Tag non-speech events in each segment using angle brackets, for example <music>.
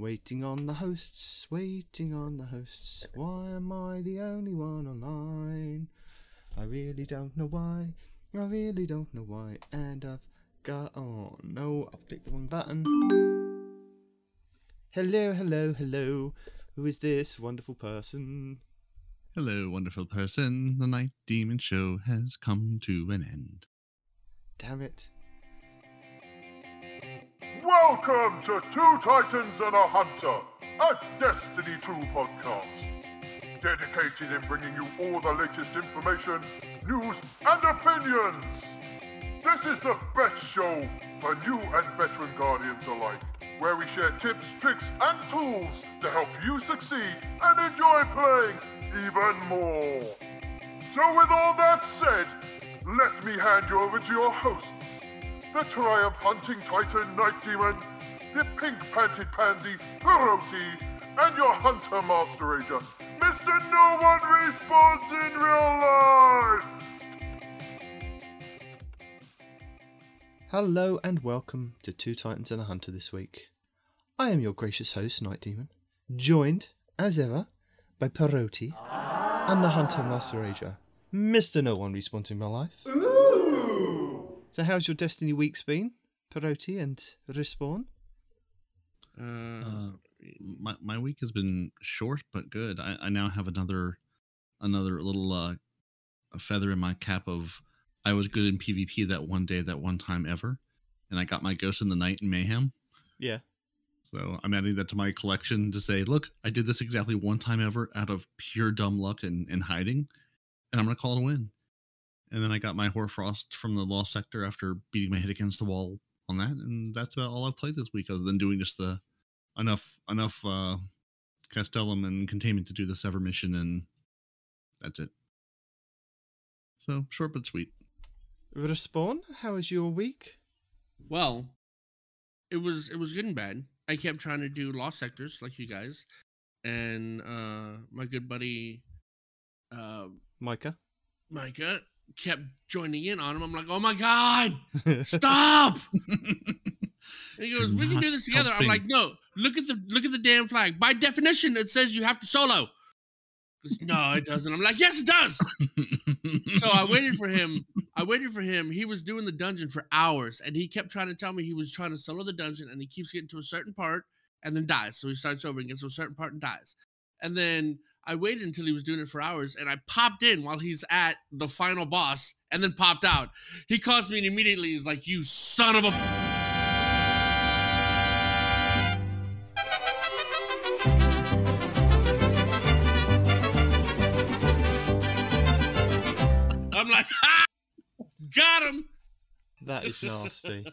Waiting on the hosts, waiting on the hosts. Why am I the only one online? I really don't know why. I really don't know why. And I've got. Oh no, I've clicked the wrong button. Hello, hello, hello. Who is this wonderful person? Hello, wonderful person. The Night Demon Show has come to an end. Damn it. Welcome to Two Titans and a Hunter, a Destiny 2 podcast. Dedicated in bringing you all the latest information, news, and opinions. This is the best show for new and veteran Guardians alike, where we share tips, tricks, and tools to help you succeed and enjoy playing even more. So, with all that said, let me hand you over to your hosts the Triumph Hunting Titan Night Demon, the Pink Panted Pansy Hiroti, and your Hunter Master Ranger, Mr. No One Respawns in Real Life! Hello and welcome to Two Titans and a Hunter this week. I am your gracious host, Night Demon, joined, as ever, by Paroti and the Hunter Master Ranger, Mr. No One Respawns in Real Life. So, how's your Destiny weeks been, Paroti and Respawn? Uh, my my week has been short but good. I, I now have another another little uh, a feather in my cap of I was good in PvP that one day, that one time ever, and I got my Ghost in the Night and Mayhem. Yeah. So I'm adding that to my collection to say, look, I did this exactly one time ever out of pure dumb luck and, and hiding, and I'm gonna call it a win. And then I got my Hoarfrost from the Lost Sector after beating my head against the wall on that, and that's about all I've played this week, other than doing just the enough enough uh Castellum and containment to do the Sever mission, and that's it. So short but sweet. Respawn, how was your week? Well, it was it was good and bad. I kept trying to do lost sectors like you guys, and uh my good buddy uh Micah? Micah kept joining in on him. I'm like, oh my god, stop! <laughs> And he goes, "We can do this together." I'm like, "No, look at the look at the damn flag. By definition, it says you have to solo." He goes, no, it doesn't. I'm like, "Yes, it does." so I waited for him. I waited for him. He was doing the dungeon for hours, and he kept trying to tell me he was trying to solo the dungeon, and he keeps getting to a certain part and then dies. So he starts over and gets to a certain part and dies. And then I waited until he was doing it for hours, and I popped in while he's at the final boss, and then popped out. He calls me and immediately he's like, "You son of a." I'm like, <laughs> ha! got him. That is <laughs> nasty.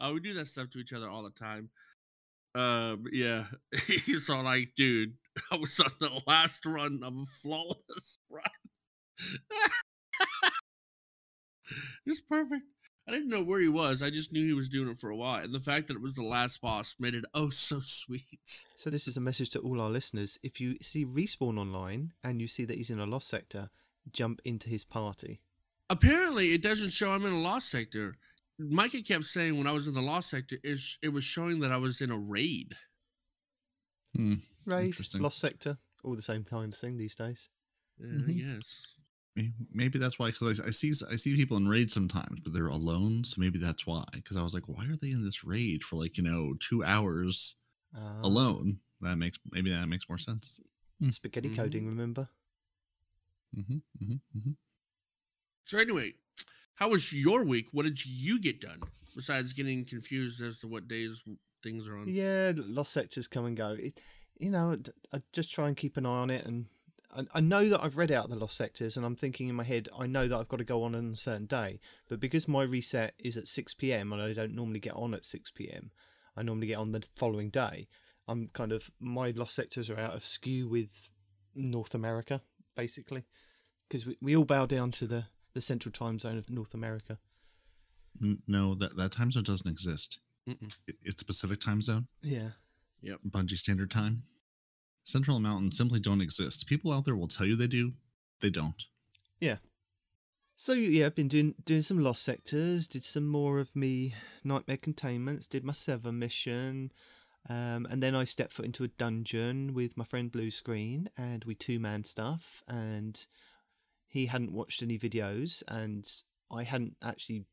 Oh, we do that stuff to each other all the time. Um, yeah. <laughs> He's all like, dude, <laughs> I was on the last run of a flawless <laughs> run. it's perfect. I didn't know where he was. I just knew he was doing it for a while. And the fact that it was the last boss made it oh so sweet. So this is a message to all our listeners. If you see Respawn online and you see that he's in a lost sector, jump into his party. Apparently, it doesn't show I'm in a lost sector. Micah kept saying when I was in the lost sector, it, it was showing that I was in a raid. Hmm. Raid, lost sector, all the same kind of thing these days. Uh, Mhm. Yes. Maybe that's why, because I, I see I see people in raid sometimes, but they're alone. So maybe that's why. Because I was like, why are they in this raid for like you know two hours Uh, alone? That makes maybe that makes more sense. Spaghetti Mhm. coding, remember? hmm hmm hmm So anyway, how was your week? What did you get done besides getting confused as to what days things are on? Yeah, lost sectors come and go. It, you know, I just try and keep an eye on it, and I, I know that I've read out the lost sectors, and I'm thinking in my head, I know that I've got to go on on a certain day, but because my reset is at six pm and I don't normally get on at six pm, I normally get on the following day. I'm kind of my lost sectors are out of skew with North America, basically, because we, we all bow down to the the central time zone of North America. No, that that time zone doesn't exist. Mm-mm. It, it's Pacific time zone, Yeah. Yeah. Bungie Standard Time. Central and Mountain simply don't exist. People out there will tell you they do. They don't. Yeah. So yeah, I've been doing doing some lost sectors. Did some more of me nightmare containments. Did my sever mission. Um, and then I stepped foot into a dungeon with my friend Blue Screen, and we two man stuff. And he hadn't watched any videos, and I hadn't actually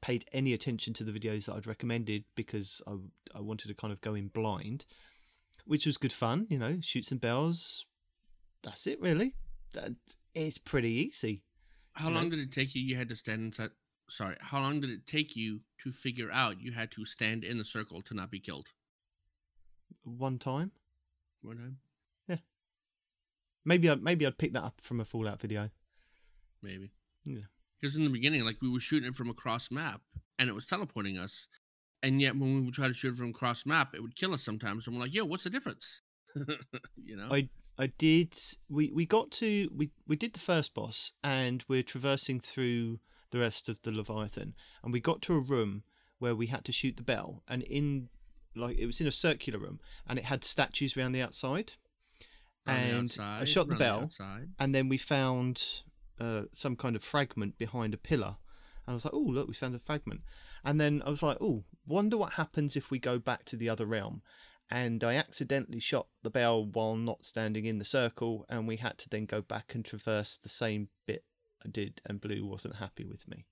paid any attention to the videos that I'd recommended because I, I wanted to kind of go in blind, which was good fun. You know, shoot some bells. That's it, really. That it's pretty easy. How long know? did it take you? You had to stand inside. Sorry, how long did it take you to figure out you had to stand in a circle to not be killed? One time, One time, Yeah. maybe I'd maybe I'd pick that up from a Fallout video. maybe. Yeah. Because in the beginning, like we were shooting it from across map, and it was teleporting us, and yet when we would try to shoot it from across map, it would kill us sometimes. And we're like, "Yo, what's the difference?" <laughs> you know. I I did. We we got to we we did the first boss, and we're traversing through the rest of the Leviathan, and we got to a room where we had to shoot the bell, and in like it was in a circular room, and it had statues around the outside, Around the and I shot the bell, outside. and then we found uh, some kind of fragment behind a pillar. And I was like, oh, look, we found a fragment. And then I was like, oh, wonder what happens if we go back to the other realm. And I accidentally shot the bell while not standing in the circle, and we had to then go back and traverse the same bit I did, and Blue wasn't happy with me.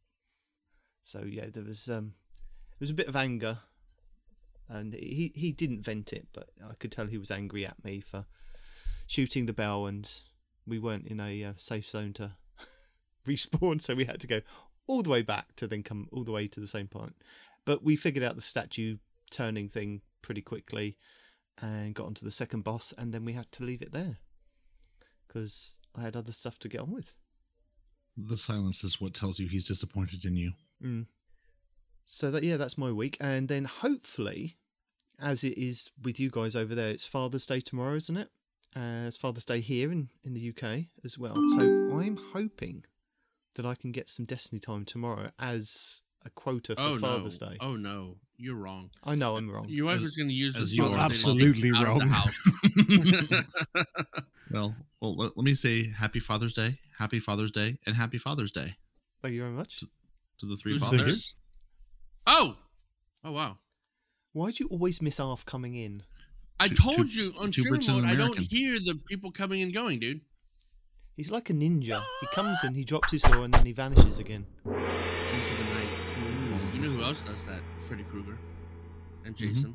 So yeah, there was um, there was a bit of anger, and he he didn't vent it, but I could tell he was angry at me for shooting the bell, and we weren't in a uh, safe zone to respawn, <laughs> so we had to go all the way back to then come all the way to the same point. But we figured out the statue turning thing pretty quickly and got onto the second boss, and then we had to leave it there because I had other stuff to get on with. The silence is what tells you he's disappointed in you. Mm. So that yeah, that's my week, and then hopefully, as it is with you guys over there, it's Father's Day tomorrow, isn't it? Uh, it's Father's Day here in in the UK as well. So I'm hoping that I can get some Destiny time tomorrow as a quota for oh Father's no! Day. Oh no! You're wrong. I know I'm wrong. Your wife As- was going to use as this You're Absolutely get out of the wrong. <laughs> <laughs> well, well, let, let me say Happy Father's Day, Happy Father's Day, and Happy Father's Day Thank you very much. to the three Who's Thank you. fathers. oh, oh wow! Why do you always miss Arf coming in? I Two- told two- you on two stream mode, I don't hear the people coming and going, dude. He's like a ninja. He comes in, he drops his door, and then he vanishes again. Into the night. You know who else does that? Freddy Krueger and Jason.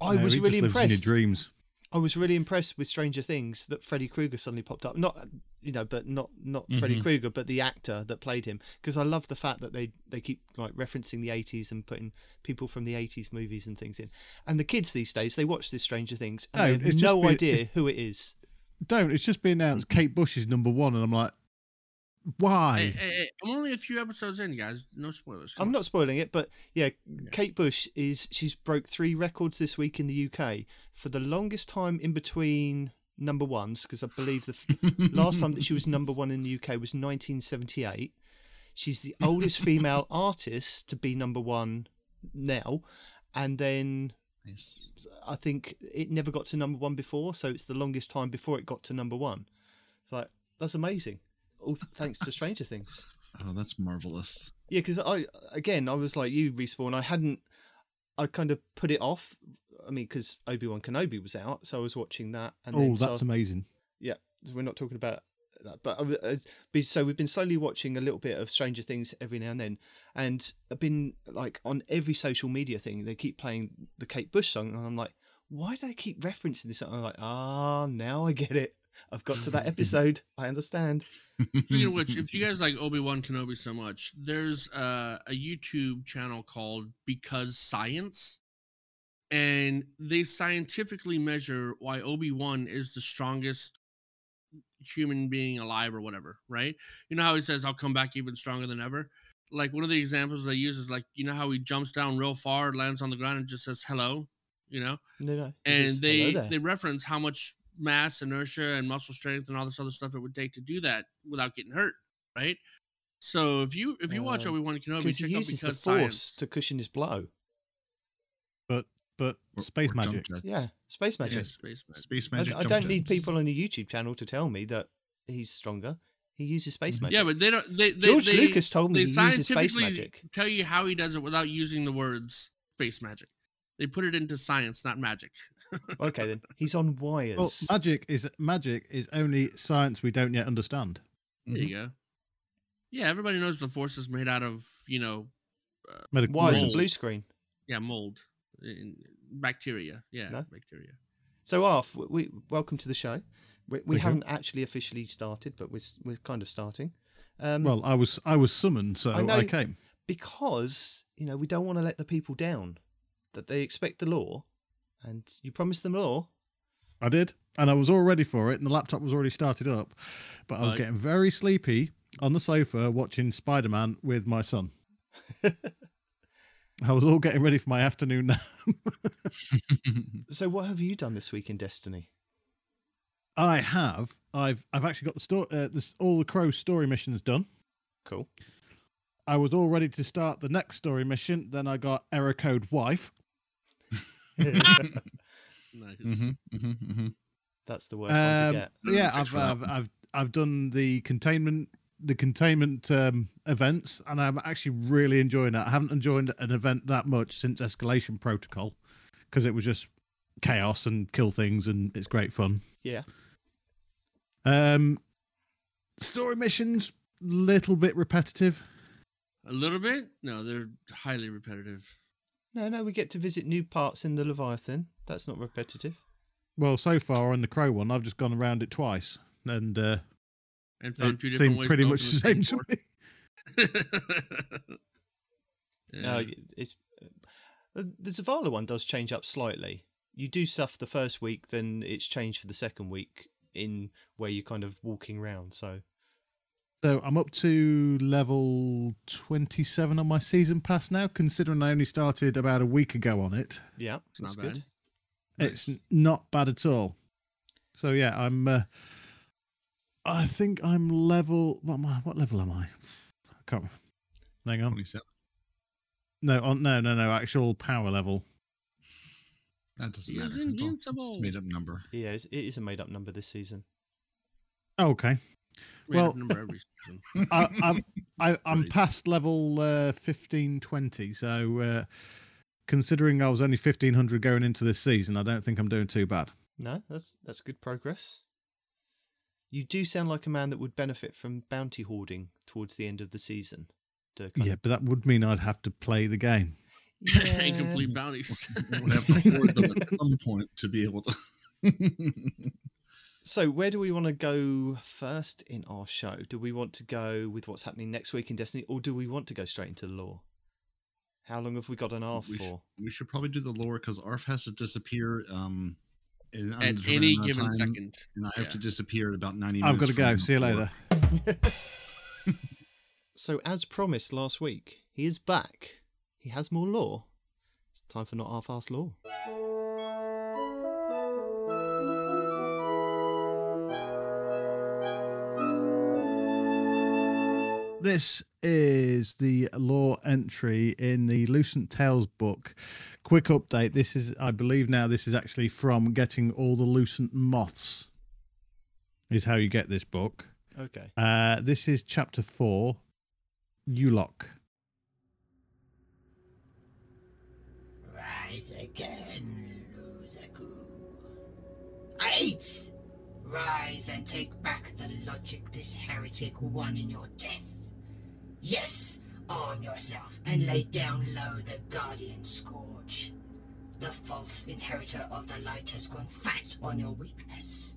I No, was he really just lives in your impressed. dreams. I was really impressed with Stranger Things that Freddy Krueger suddenly popped up. Not you know, but not not Freddy Mhm. Krueger, but the actor that played him. Because I love the fact that they they keep like referencing the eighties and putting people from the eighties movies and things in. And the kids these days they watch this Stranger Things and No, they have no been- idea who it is. Don't. It's just been announced. Kate Bush is number one, and I'm like, why? Hey, hey, hey, I'm only a few episodes in, guys. No spoilers. Come I'm on. not spoiling it, but yeah, Kate Bush is she's broke three records this week in the UK for the longest time in between number ones because I believe the last time that she was number one in the UK was 1978. She's the oldest <laughs> female artist to be number one now, and then Nice. I think it never got to number one before, so it's the longest time before it got to number one. It's like that's amazing. All th- thanks to Stranger Things. <laughs> Oh, that's marvelous. Yeah, because I again I was like you respawn. I hadn't. I kind of put it off. I mean, because Obi Wan Kenobi was out, so I was watching that. And oh, then, so- that's amazing. yeah. so We're not talking about that, but I been- so we've been slowly watching a little bit of Stranger Things every now and then, and I've been like on every social media thing they keep playing the Kate Bush song, and I'm like, why do they keep referencing this? And I'm like, ah, now I get it. I've got to that <laughs> episode. I understand. Speaking of which, if you guys like Obi Wan Kenobi so much, there's uh, a YouTube channel called Because Science, and they scientifically measure why Obi Wan is the strongest human being alive or whatever. Right? You know how he says, "I'll come back even stronger than ever." Like one of the examples they use is like you know how he jumps down real far, lands on the ground, and just says hello. You know, No, no. And just, they they reference how much mass inertia and muscle strength and all this other stuff it would take to do that without getting hurt right so if you if you watch Uh, obi-wan kenobi because check he out uses the force science to cushion his blow. But but Or- space or magic. Yeah, space magic. yeah, Yes. space magic. Space I, magic. I jump don't need jets. people on a YouTube channel to tell me that he's stronger. He uses space Mhm. magic. yeah but they don't they, they George they, Lucas told me they he uses space magic. tell you how he does it without using the words space magic They put it into science, not magic. <laughs> Okay, then he's on wires. Well, magic is magic is only science we don't yet understand. There you go. Yeah, everybody knows the force is made out of, you know, Medical wires and mold. blue screen. yeah, mold, in- bacteria. Yeah, No? bacteria. So, Arf, we, we welcome to the show. We, we haven't actually officially started, but we're we're kind of starting. Um, Well, I was I was summoned, so I know- I came. because you know we don't want to let the people down. That they expect the lore, and you promised them lore. I did, and I was all ready for it, and the laptop was already started up, but I was Right. getting very sleepy on the sofa watching Spider Man with my son. <laughs> I was all getting ready for my afternoon nap. <laughs> So, what have you done this week in Destiny? I have. I've I've actually got the store, uh, this, all the crow story missions done. Cool. I was all ready to start the next story mission. Then I got error code wife. <laughs> Nice. Mhm, mhm, mhm. That's the worst one to Um, get. yeah, I've, I've. I've I've done the containment the containment um, events, and I'm actually really enjoying it. I haven't enjoyed an event that much since Escalation Protocol because it was just chaos and kill things, and it's great fun. Yeah. Um, story missions little bit repetitive. A little bit? No, they're highly repetitive. No, no, we get to visit new parts in the Leviathan. That's not repetitive. Well, so far on the Crow one, I've just gone around it twice, and uh, And found it two different ways pretty much the open same to the me. <laughs> Yeah. No, it's uh, the Zavala one does change up slightly. You do stuff the first week, then it's changed for the second week in where you're kind of walking around. So So I'm up to level 27 on my season pass now, considering I only started about a week ago on it. yeah, It's that's not good. bad. It's Nice. not bad at all. So yeah, I'm. Uh, I think I'm level. What am I? What level am I? I can't. Hang on. 27. No, on no, no, no. Actual power level. That doesn't He matter. is It's It's a made up number. Yeah, it's, it is a made up number this season. Oh, okay. We have Well- a number every <laughs> season. I, I'm I, <laughs> I'm Right. past level uh, 15, 20. So uh, considering I was only 1500 going into this season, I don't think I'm doing too bad. No, that's that's good progress. You do sound like a man that would benefit from bounty hoarding towards the end of the season. To kind Yeah, but that would mean I'd have to play the game. of, Yeah. <laughs> Incomplete bounties. <laughs> We'll have to afford them at some point to be able to. <laughs> So, where do we want to go first in our show? Do we want to go with what's happening next week in Destiny, or do we want to go straight into the lore? How long have we got an arf we, sh- for? we should probably do the lore because ARF has to disappear um, in At any given time, second. and I have to disappear at about 90 minutes. I've got to go. See you later. <laughs> So, as promised last week, he is back. He has more lore. It's time for not half-assed lore. This is the lore entry in the Lucent Tales book. Quick update. This is, I believe now, this is actually from getting all the Lucent Moths, is how you get this book. Okay. Uh, this is chapter four, Ulok. Rise again, Luzaku. Eight! Rise and take back the logic this heretic won in your death. Yes, arm yourself and lay down low the Guardian Scourge. The false inheritor of the light has gone fat on your weakness.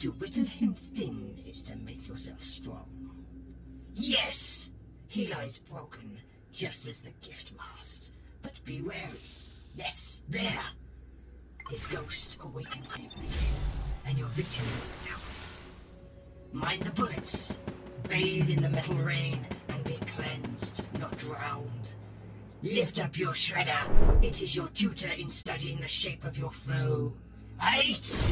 To whittle him thin is to make yourself strong. Yes, he lies broken, just as the gift mast. But be wary. Yes, there. His ghost awakens him again, and your victory is sound. Mind the bullets. Bathe in the metal rain and be cleansed, not drowned. Lift up your shredder. It is your tutor in studying the shape of your foe. Eight!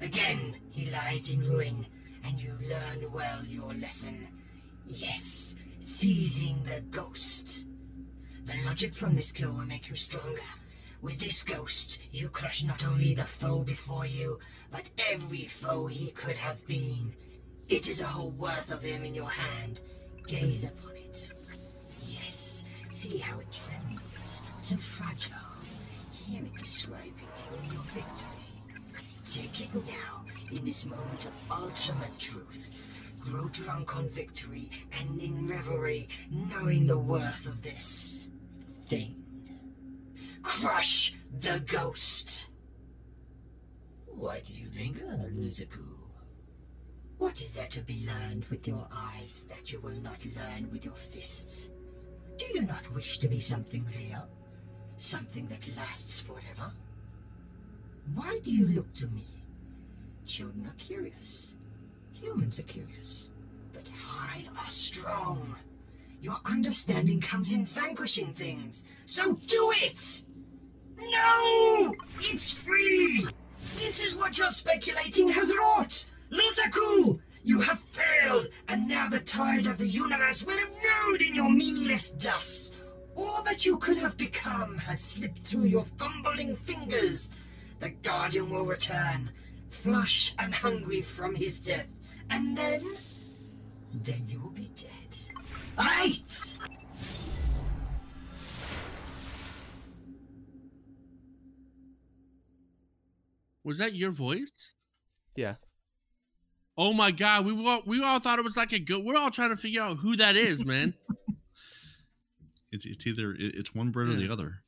Again, he lies in ruin, and you learn well your lesson. Yes, seizing the ghost. The logic from this kill will make you stronger. With this ghost, you crush not only the foe before you, but every foe he could have been. It is a whole worth of him in your hand. Gaze upon see how it trembles, so fragile. hear it describing you and your victory. Take it now, in this moment of ultimate truth. Grow drunk on victory and in revelry, knowing the worth of this thing. Crush the ghost. Why do you linger, Luzaku? What is there to be learned with your eyes that you will not learn with your fists? Do you not wish to be something real? Something that lasts forever? Why do you look to me? Children are curious. Humans are curious. But Hive are strong. Your understanding comes in vanquishing things. So do it! No! It's free! This is what your speculating has wrought! Luzaku! You have failed, and now the tide of the universe will erode in your meaningless dust. All that you could have become has slipped through your fumbling fingers. The Guardian will return, flush and hungry from his death, and then. then you will be dead. Right! Was that your voice? Yeah. Oh my god, we all we all thought it was like a good. We're all trying to figure out who that is, man. <laughs> It's it's either it's one bird or the other.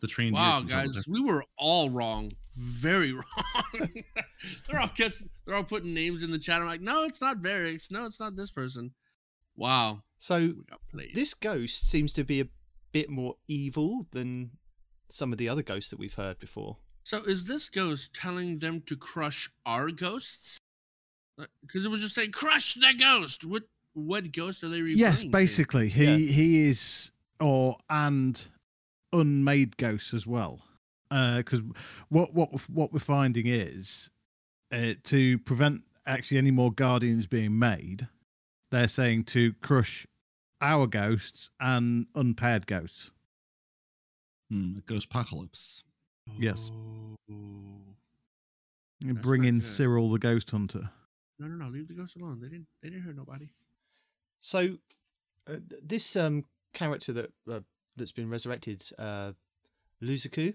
The train. wow, guys, we were all wrong, very <laughs> wrong. <laughs> they're all guess, they're all putting names in the chat. I'm like, no, it's not Variks. No, it's not this person. Wow, So we got played. this ghost seems to be a bit more evil than some of the other ghosts that we've heard before. So is this ghost telling them to crush our ghosts? Because it was just saying crush the ghost. What what ghost are they referring Yes, to? basically, he Yeah. he is, or and unmade ghosts as well. Because what what what we're finding is uh, to prevent actually any more guardians being made, they're saying to crush our ghosts and unpaired ghosts. Hmm, ghost apocalypse. Yes. Oh. Bring in good. Cyril the ghost hunter. No, no, no. Leave the ghost alone. They didn't. They didn't hurt nobody. So uh, this um, character that uh, that's been resurrected, uh, Luzaku.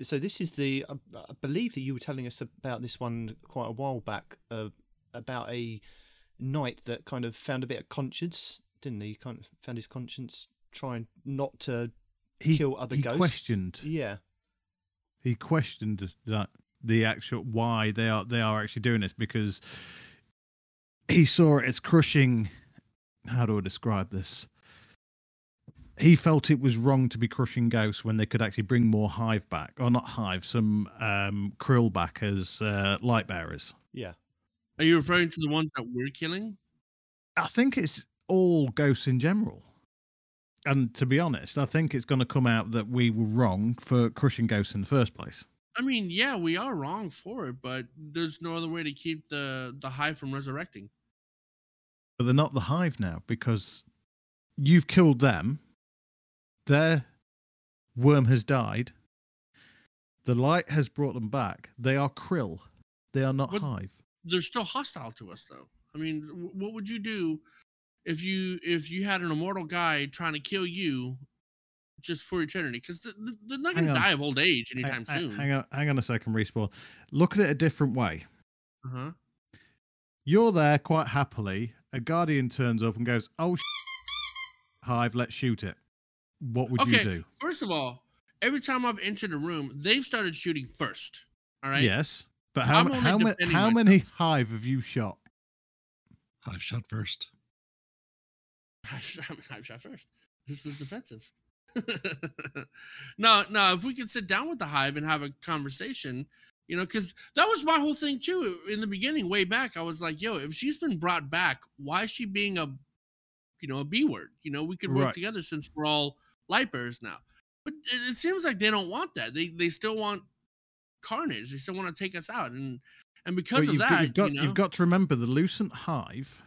So this is the. I I believe that you were telling us about this one quite a while back. Uh, about a knight that kind of found a bit of conscience, didn't he? Kind of found his conscience trying not to He kill other he ghosts. questioned. Yeah. he questioned that the actual why they are they are actually doing this because he saw it as crushing how do I describe this? He felt it was wrong to be crushing ghosts when they could actually bring more hive back, or not hive, some um, krill back as uh, light bearers. Yeah. Are you referring to the ones that we're killing? I think it's all ghosts in general. And to be honest, I think it's going to come out that we were wrong for crushing ghosts in the first place. I mean, yeah, we are wrong for it, but there's no other way to keep the the hive from resurrecting. but they're not the hive now because you've killed them. Their worm has died. The light has brought them back. They are krill. They are not What- hive. They're still hostile to us, though. I mean, what would you do if you if you had an immortal guy trying to kill you just for eternity? Because they're not going to die of old age Hang- anytime hang, soon. hang on, hang on a second, respawn. Look at it a different way. Uh huh. You're there quite happily. A guardian turns up and goes, "Oh, hive, let's shoot it." What would Okay. you do? First of all, every time I've entered a room, they've started shooting first. All right. Yes, but how I'm ma- only how, ma- how many hive have you shot? Hive shot first. <laughs> I shot, I shot first. This was defensive. <laughs> no, no. If we could sit down with the hive and have a conversation, you know, because that was my whole thing too. In the beginning, way back, I was like, "Yo, if she's been brought back, why is she being a, you know, a b word? You know, we could work Right. together since we're all light bearers now." But it, it seems like they don't want that. They they still want carnage. They still want to take us out, and and because But of that, you've got you know, you've got to remember the lucent hive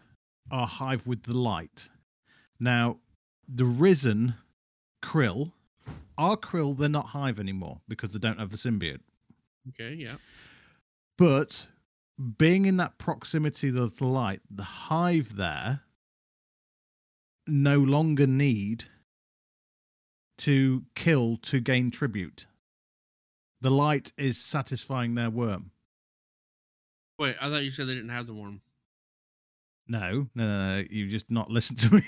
are hive with the light. Now, the risen krill are krill. They're not hive anymore because they don't have the symbiote. okay, yeah, But being in that proximity of the light, the hive there no longer need to kill to gain tribute. The light is satisfying their worm. Wait, I thought you said they didn't have the worm. No, no, no, no. You just not <laughs> listened to me.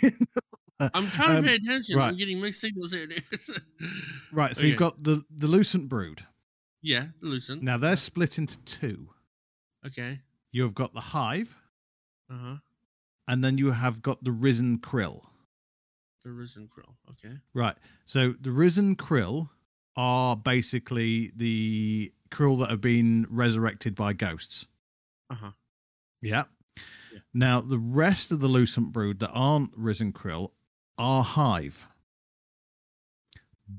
<laughs> I'm trying Um, to pay attention. right. I'm getting mixed signals here. <laughs> right. So Okay. you've got the the lucent brood. yeah, Lucent. Now they're split into two. Okay. You've got the hive, Uh huh. and then you have got the risen krill. The risen krill. Okay. Right. So the risen krill are basically the krill that have been resurrected by ghosts. Uh huh. Yeah. Yeah. Now the rest of the lucent brood that aren't risen krill are hive.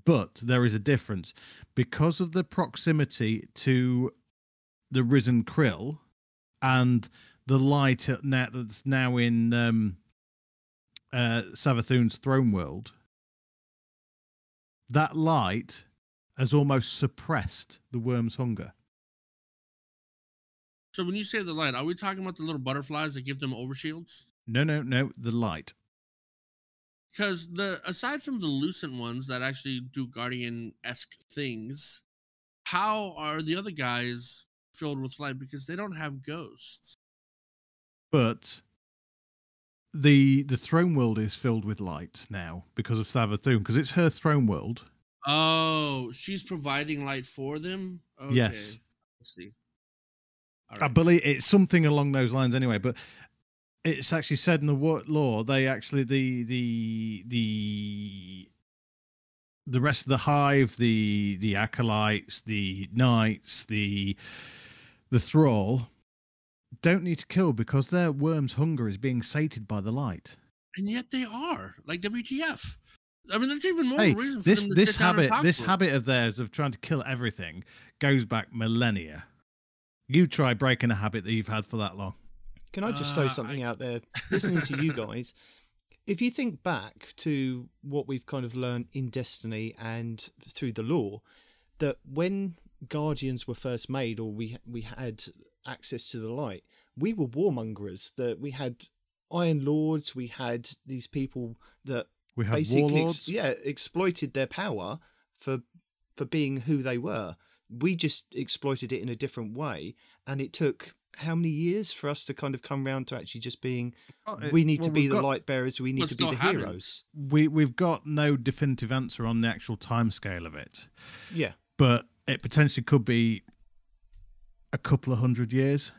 But there is a difference because of the proximity to the risen krill and the light now that's now in um, uh, Savathun's throne world. That light has almost suppressed the worm's hunger. So when you say the light, are we talking about the little butterflies that give them overshields? No, no, no, the light. Because the aside from the lucent ones that actually do guardian esque things, how are the other guys filled with light? Because they don't have ghosts. but the the throne world is filled with light now because of Savathun because it's her throne world. Oh, she's providing light for them. Okay. Yes. I see. All I believe it's something along those lines anyway. But it's actually said in the wo- lore they actually the the the the rest of the hive, the the acolytes, the knights, the the thrall don't need to kill because their worm's hunger is being sated by the light. and yet they are like WTF. I mean, that's even more hey, reason for this this sit down and habit this us. habit of theirs of trying to kill everything goes back millennia. You try breaking a habit that you've had for that long. Can I just Uh, throw I- something out there? <laughs> Listening to you guys, if you think back to what we've kind of learned in Destiny and through the lore, that when Guardians were first made, or we we had access to the light, we were warmongers. That we had Iron Lords, we had these people that We have basically ex- warlords. yeah exploited their power for for being who they were we just exploited it in a different way and it took how many years for us to kind of come round to actually just being Oh, we need well, to be the got- light bearers we need to be the haven't. heroes We we've got no definitive answer on the actual time scale of it, yeah but it potentially could be a couple of hundred years.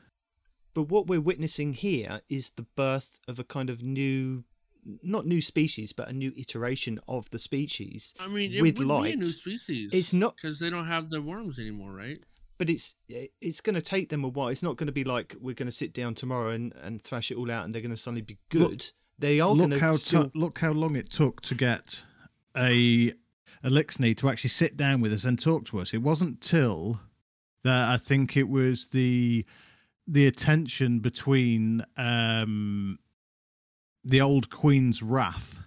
but what we're witnessing here is the birth of a kind of new not new species but a new iteration of the species I mean, it with would be a light new species. it's not because they don't have the worms anymore, right? But it's it's going to take them a while. It's not going to be like we're going to sit down tomorrow and, and thrash it all out, and they're going to suddenly be good. Look- they are going look to how still. t- look how long it took to get a Eliksni to actually sit down with us and talk to us. It wasn't till that I think it was the the attention between um, the old Queen's wrath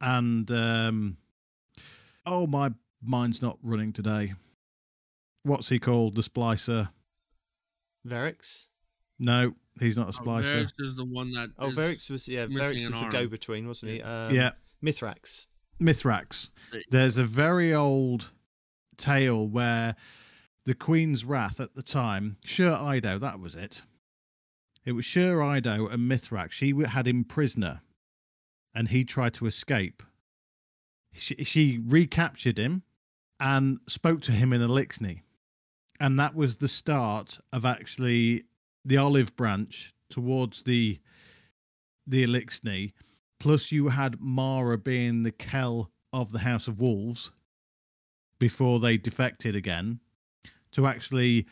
and um, oh my mind's not running today. What's he called? The splicer? Variks. No, he's not a splicer. Oh, splicer. Variks is the one that. Oh, is- Variks was yeah. missing Variks an was the arm. go-between, wasn't he? Um, yeah, Mithrax. Mithrax. There's a very old tale where the Queen's Wrath at the time, Sjur Eido, that was it. It was Sjur Eido and Mithrax. She had him prisoner and he tried to escape. She, she recaptured him and spoke to him in Eliksni. And that was the start of actually the olive branch towards the the Eliksni Plus, you had Mara being the Kel of the House of Wolves before they defected again to actually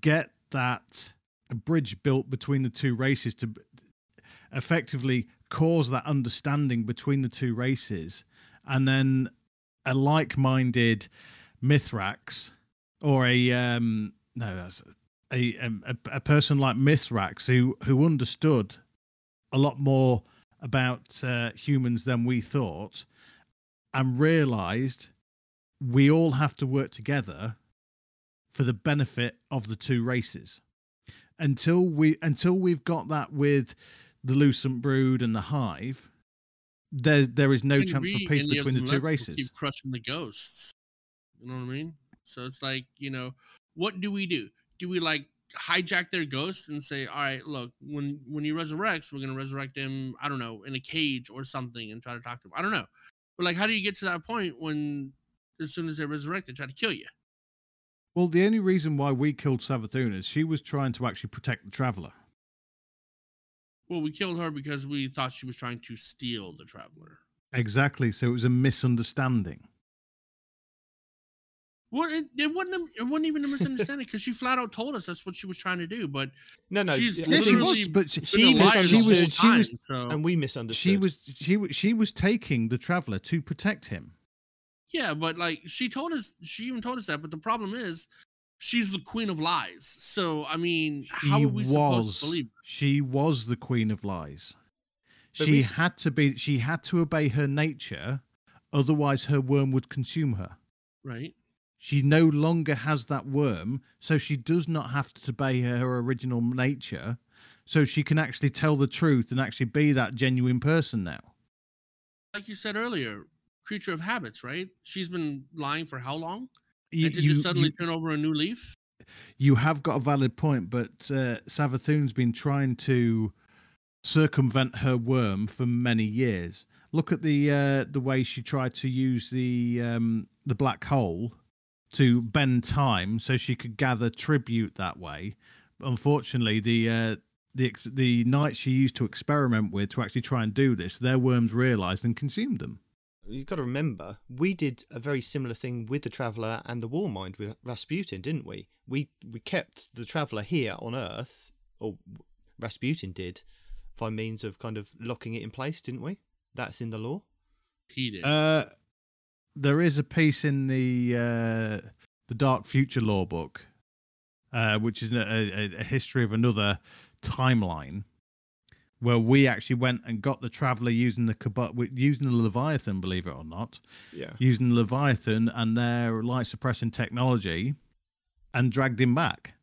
get that bridge built between the two races to effectively cause that understanding between the two races. And then a like minded Mithrax or a, um, no, that's a, a, a person like Mithrax who, who understood a lot more about uh, humans than we thought and realized we all have to work together for the benefit of the two races until we until we've got that with the lucent brood and the hive there there is no chance for peace between the two races Keep crushing the ghosts. You know what I mean? So it's like, you know, what do we do? Do we like hijack their ghost and say, all right, look, when when he resurrects, we're gonna resurrect him, I don't know, in a cage or something and try to talk to him. I don't know. But like how do you get to that point when as soon as they resurrect, they try to kill you? Well, the only reason why we killed Savathun is she was trying to actually protect the traveler. Well, we killed her because we thought she was trying to steal the traveler. Exactly. So it was a misunderstanding. Well, it, it wasn't. It wasn't even a misunderstanding because she flat out told us that's what she was trying to do. But No, no, She's Yeah, she literally was, but she, She a liar the misunderstood. whole She was- she was- so- and we misunderstood. she was she was she was taking the traveler to protect him. Yeah, but like she told us, she even told us that. But the problem is, she's the queen of lies. So I mean, how She are we supposed to believe? she was the queen of lies. But she we had to be she had to obey her nature, otherwise her worm would consume her. Right? She no longer has that worm, so she does not have to obey her her original nature, so she can actually tell the truth and actually be that genuine person now. Like you said earlier, creature of habits. Right? She's been lying for how long? You, and to you- just suddenly you- turn over a new leaf. you have got a valid point, but uh, Savathun's been trying to circumvent her worm for many years. Look at the uh, the way she tried to use the um, the black hole to bend time so she could gather tribute that way. Unfortunately, the uh, the the knights she used to experiment with to actually try and do this, their worms realised and consumed them. You've got to remember, we did a very similar thing with the Traveller and the Warmind with Rasputin, didn't we? We we kept the Traveller here on Earth, or Rasputin did, by means of kind of locking it in place, didn't we? That's in the lore. He did. Uh, there is a piece in the uh, the Dark Future Lore book, uh, which is a, a, a history of another timeline, where we actually went and got the Traveller using the using the Leviathan, believe it or not, Yeah. using Leviathan and their light suppressing technology, and dragged him back.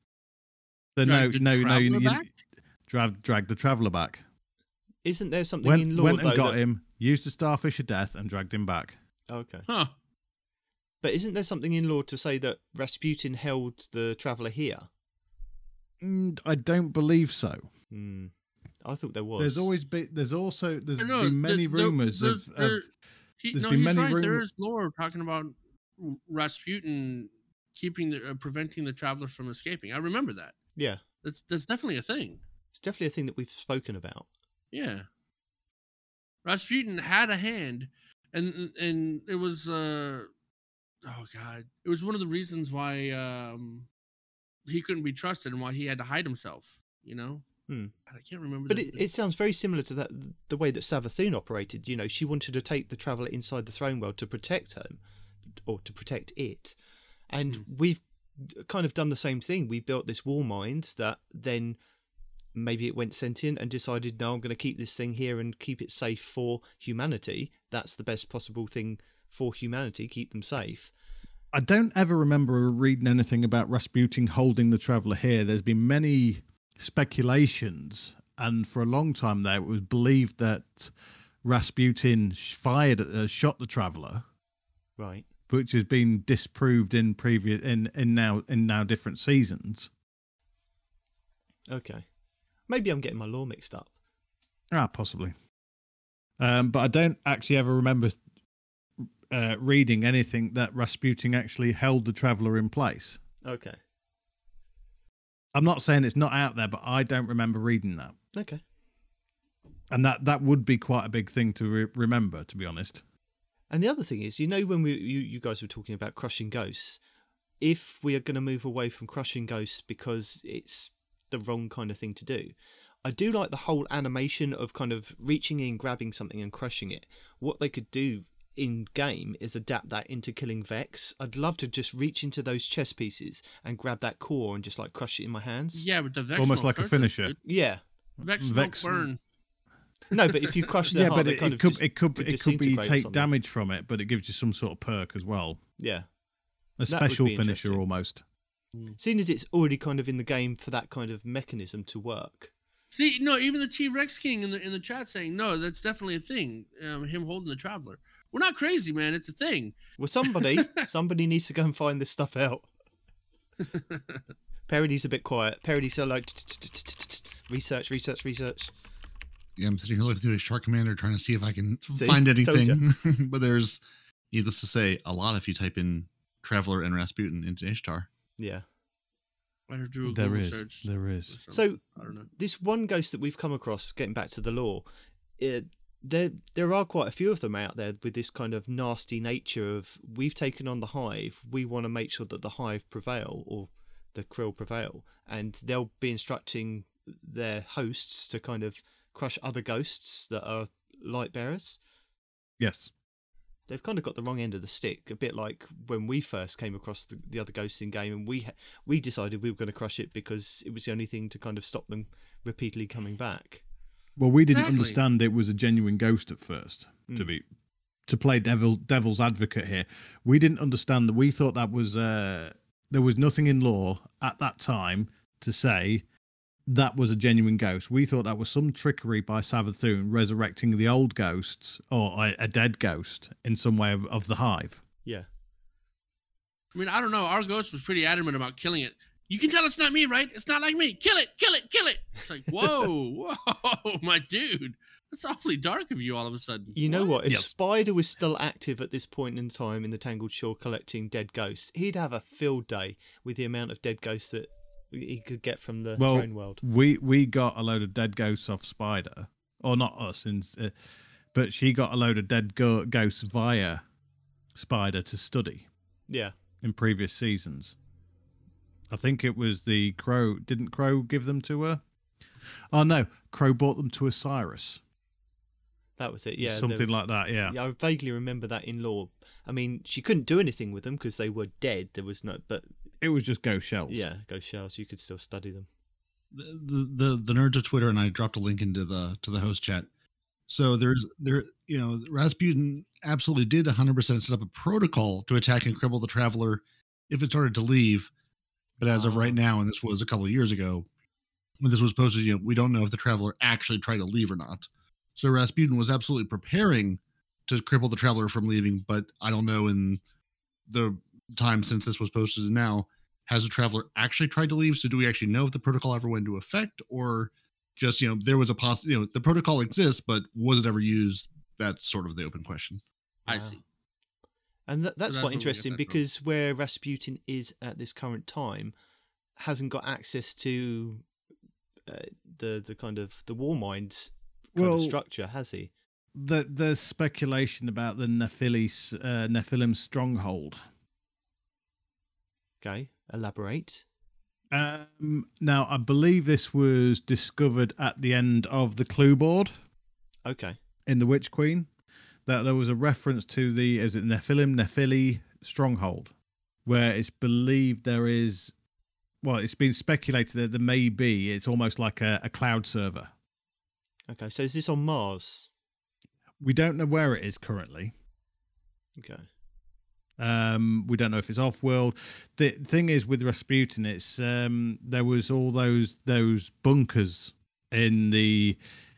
So Dragged no, no, no, you, you drag the Traveller back. Isn't there something Went, in lore went though? and got that- him, used the Starfish of Death, and dragged him back. Okay. huh? But isn't there something in lore to say that Rasputin held the Traveller here? Mm, I don't believe so. Hmm. I thought there was. There's always been. There's also. There's I know, been many the- the- rumors of. there's- of there- He, no, been he's many right. There rumo- is lore talking about Rasputin keeping the uh, preventing the traveler from escaping. I remember that. Yeah. That's that's definitely a thing. It's definitely a thing that we've spoken about. Yeah. Rasputin had a hand, and and it was uh oh god, it was one of the reasons why um he couldn't be trusted and why he had to hide himself. You know. Hmm. God, I can't remember. But it, it sounds very similar to that the way that Savathun operated. You know, she wanted to take the traveller inside the throne world to protect him, or to protect it. And Hmm. we've kind of done the same thing. We built this war mind that then maybe it went sentient and decided, no, I'm going to keep this thing here and keep it safe for humanity. That's the best possible thing for humanity. Keep them safe. I don't ever remember reading anything about Rasputin holding the traveler here. There's been many speculations, and for a long time there, it was believed that Rasputin fired, uh, shot the traveler, Right. which has been disproved in previous in in now in now different seasons. Okay. Maybe I'm getting my lore mixed up. Ah, possibly. Um, but I don't actually ever remember uh, reading anything that Rasputin actually held the traveler in place. Okay. I'm not saying it's not out there, but I don't remember reading that. Okay. And that that would be quite a big thing to re- remember, to be honest. And the other thing is, you know, when we you, you guys were talking about crushing ghosts, if we are going to move away from crushing ghosts because it's the wrong kind of thing to do, I do like the whole animation of kind of reaching in, grabbing something, and crushing it. What they could do in game is adapt that into killing Vex. I'd love to just reach into those chess pieces and grab that core and just like crush it in my hands. yeah, but the Vex Almost smoke like a finisher. dude. Yeah. Vex, Vex- burn. No, but if you crush their <laughs> yeah, heart, but it, kind it of could just it could would it could be disintegrate take damage from it, but it gives you some sort of perk as well. Yeah. A would special finisher interesting. Almost. Seeing as it's already kind of in the game for that kind of mechanism to work. See, no, even the T Rex King in the in the chat saying no, that's definitely a thing. Um, him holding the traveler. We're not crazy, man. It's a thing. Well, somebody, <laughs> somebody needs to go and find this stuff out. <laughs> Parody's a bit quiet. Parody's so like <tsk> research, research, research. Yeah, I'm sitting here looking through a Shark Commander trying to see if I can See? find anything. <laughs> but there's, needless to say, a lot if you type in Traveler and Rasputin into Ishtar. Yeah. I have to do a There Google is. search. There or is. something. So I don't know. this one ghost that we've come across, getting back to the lore, it, there there are quite a few of them out there with this kind of nasty nature of we've taken on the hive, we want to make sure that the hive prevail or the krill prevail, and they'll be instructing their hosts to kind of crush other ghosts that are light bearers. Yes. They've kind of got the wrong end of the stick, a bit like when we first came across the, the other ghosts in game, and we we decided we were going to crush it because it was the only thing to kind of stop them repeatedly coming back. Well, we didn't Exactly. understand it was a genuine ghost at first. To Mm. be to play devil devil's advocate here, we didn't understand that. We thought that was uh, there was nothing in lore at that time to say that was a genuine ghost. We thought that was some trickery by Savathun resurrecting the old ghosts or a, a dead ghost in some way of, of the hive. Yeah. I mean, I don't know. Our ghost was pretty adamant about killing it. You can tell it's not me, right? It's not like me. Kill it, kill it, kill it. It's like, <laughs> whoa, whoa, <laughs> my dude. That's awfully dark of you all of a sudden. You know what? If Yes. Spider was still active at this point in time in the Tangled Shore collecting dead ghosts, he'd have a field day with the amount of dead ghosts that he could get from the Well, throne world. We we got a load of dead ghosts off Spider, or not us, in, uh, but she got a load of dead go- ghosts via Spider to study Yeah. in previous seasons. I think it was the Crow. Didn't Crow give them to her? Oh no, Crow bought them to Osiris. That was it. Yeah. something was- like that. Yeah. Yeah, I vaguely remember that in lore. I mean, she couldn't do anything with them because they were dead. There was no, but it was just ghost shells. yeah, ghost shells. You could still study them. the, the the the nerds of Twitter and I dropped a link into the to the host chat. So there's there you know Rasputin absolutely did 100% set up a protocol to attack and cripple the traveler if it started to leave. But as of Ah. right now, and this was a couple of years ago, when this was posted, you know, we don't know if the traveler actually tried to leave or not. So Rasputin was absolutely preparing to cripple the traveler from leaving, but I don't know in the time since this was posted and now has the traveler actually tried to leave? So do we actually know if the protocol ever went into effect, or just you know there was a poss you know the protocol exists, but was it ever used? That's sort of the open question. I see. And that, that's that's quite where we get interesting that from. because where Rasputin is at this current time hasn't got access to uh, the the kind of the war minds kind Well- of structure, has he? The, there's speculation about the Nephilis, uh, Nephilim stronghold. Okay, elaborate. Um, now, I believe this was discovered at the end of the clue board Okay, in the Witch Queen. That there was a reference to the is it Nephilim Nephili stronghold, where it's believed there is. Well, it's been speculated that there may be. It's almost like a, a cloud server. Okay. So is this on Mars? We don't know where it is currently. Okay, Um, we don't know if it's off world. The thing is with Rasputin, it's um, there was all those those bunkers in the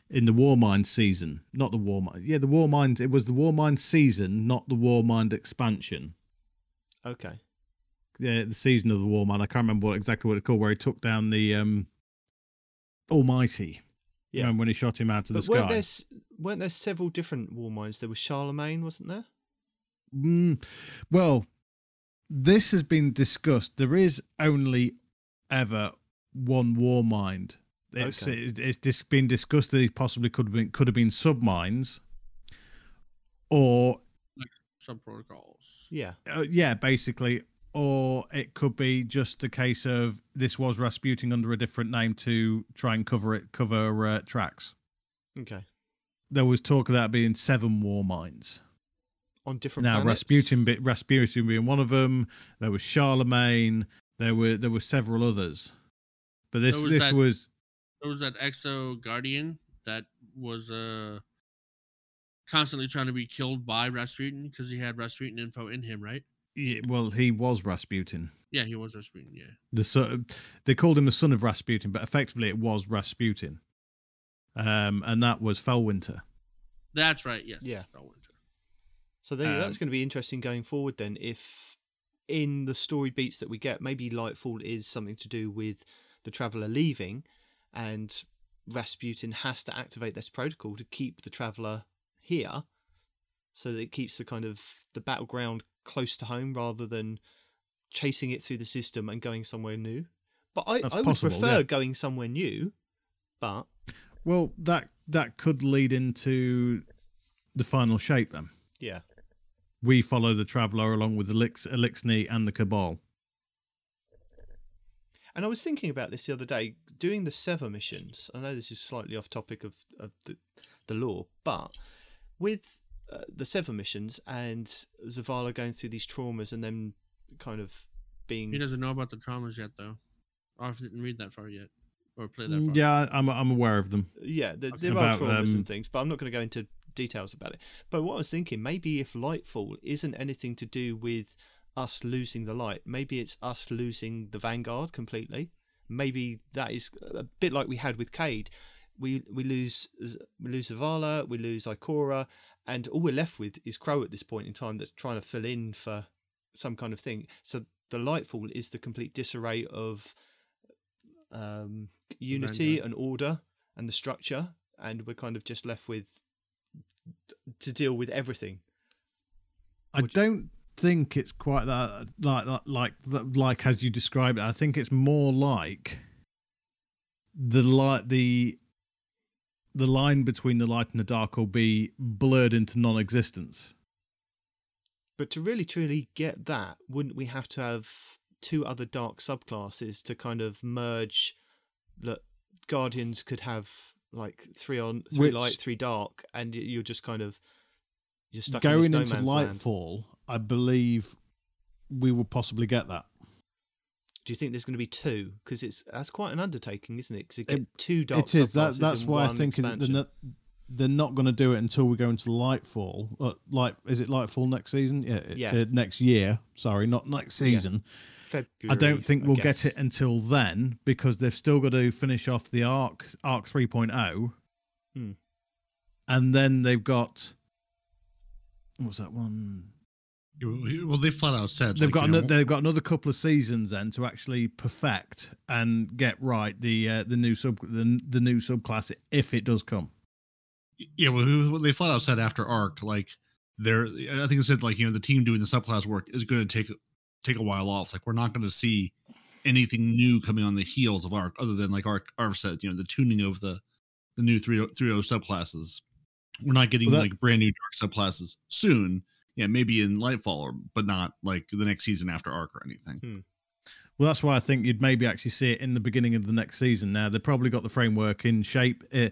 in the Warmind season, not the Warmind. Yeah, the Warmind. It was the Warmind season, not the Warmind expansion. okay. Yeah, the season of the Warmind. I can't remember what exactly what it's called, where he took down the um, Almighty. Yeah. Remember when he shot him out of the But weren't sky? there weren't there several different war minds? There was Charlemagne, wasn't there? Mm, well, this has been discussed. There is only ever one war mind. It's Okay. it, it's dis- been discussed that it possibly could have been could have been submines, or Sub protocols. Yeah. uh, yeah, basically, or it could be just a case of this was Rasputin under a different name to try and cover it cover uh, tracks. Okay. There was talk of that being seven war minds. On different now planets? Rasputin, be, Rasputin being one of them. There was Charlemagne. There were there were several others, but this was this that- was There was that Exo Guardian that was uh constantly trying to be killed by Rasputin because he had Rasputin info in him, right? Yeah, well he was Rasputin. Yeah, he was Rasputin. Yeah. The son, they called him the son of Rasputin, but effectively it was Rasputin. Um, and that was Felwinter. That's right. Yes. Yeah. Felwinter. So there, Um, that's going to be interesting going forward. Then, if in the story beats that we get, maybe Lightfall is something to do with the traveler leaving, and Rasputin has to activate this protocol to keep the traveler here, so that it keeps the kind of the battleground close to home rather than chasing it through the system and going somewhere new. But I, That's I would possible, prefer yeah. going somewhere new. But Well, that that could lead into the final shape then. yeah, We follow the traveler along with Elix, Eliksni and the Cabal. And I was thinking about this the other day, doing the Sever missions. I know this is slightly off topic of, of the, the lore, but with uh, the Sever missions and Zavala going through these traumas and then kind of being. He doesn't know about the traumas yet, though. I didn't read that far yet, or play that far. Yeah, I'm I'm aware of them. Yeah, there, Okay. there are About, traumas um, and things, but I'm not going to go into details about it. But what I was thinking, maybe if Lightfall isn't anything to do with us losing the light, maybe it's us losing the Vanguard completely. Maybe that is a bit like we had with Cade. We we lose we lose Zavala, we lose Ikora, and all we're left with is Crow at this point in time that's trying to fill in for some kind of thing. So the Lightfall is the complete disarray of um, unity and order and the structure, and we're kind of just left with to deal with everything. I Would- don't think it's quite that like like like, like as you described it. I think it's more like the light the the line between the light and the dark will be blurred into non-existence. But to really truly get that, wouldn't we have to have two other dark subclasses to kind of merge? Look, Guardians could have like three on three Which- light, three dark, and you're just kind of you're stuck in this Going no into man's land. Lightfall, I believe we will possibly get that. Do you think there's going to be two? Because it's that's quite an undertaking, isn't it? Because it get It- two dark it is that that's why I think they're not they're not going to do it until we go into Lightfall. Uh, light is it Lightfall next season? Yeah, Yeah. Uh, next year. Sorry, not next Yeah. season. February. I don't think we'll get it until then because they've still got to finish off the arc arc 3.0 Hmm. and then they've got what was that one Well, they flat out said they've like, got you know, ano- they've got another couple of seasons then to actually perfect and get right the uh, the new sub the, the new subclass if it does come Yeah, well, they flat out said after Arc, like they're, I think it said like you know the team doing the subclass work is going to take take a while off. Like we're not going to see anything new coming on the heels of Arc, other than like Arc Arc said, you know, the tuning of the the new three three O subclasses. We're not getting Well, that- like brand new dark subclasses soon. Yeah, maybe in Lightfall, or, but not like the next season after Arc or anything. Well, that's why I think you'd maybe actually see it in the beginning of the next season. Now they've probably got the framework in shape uh,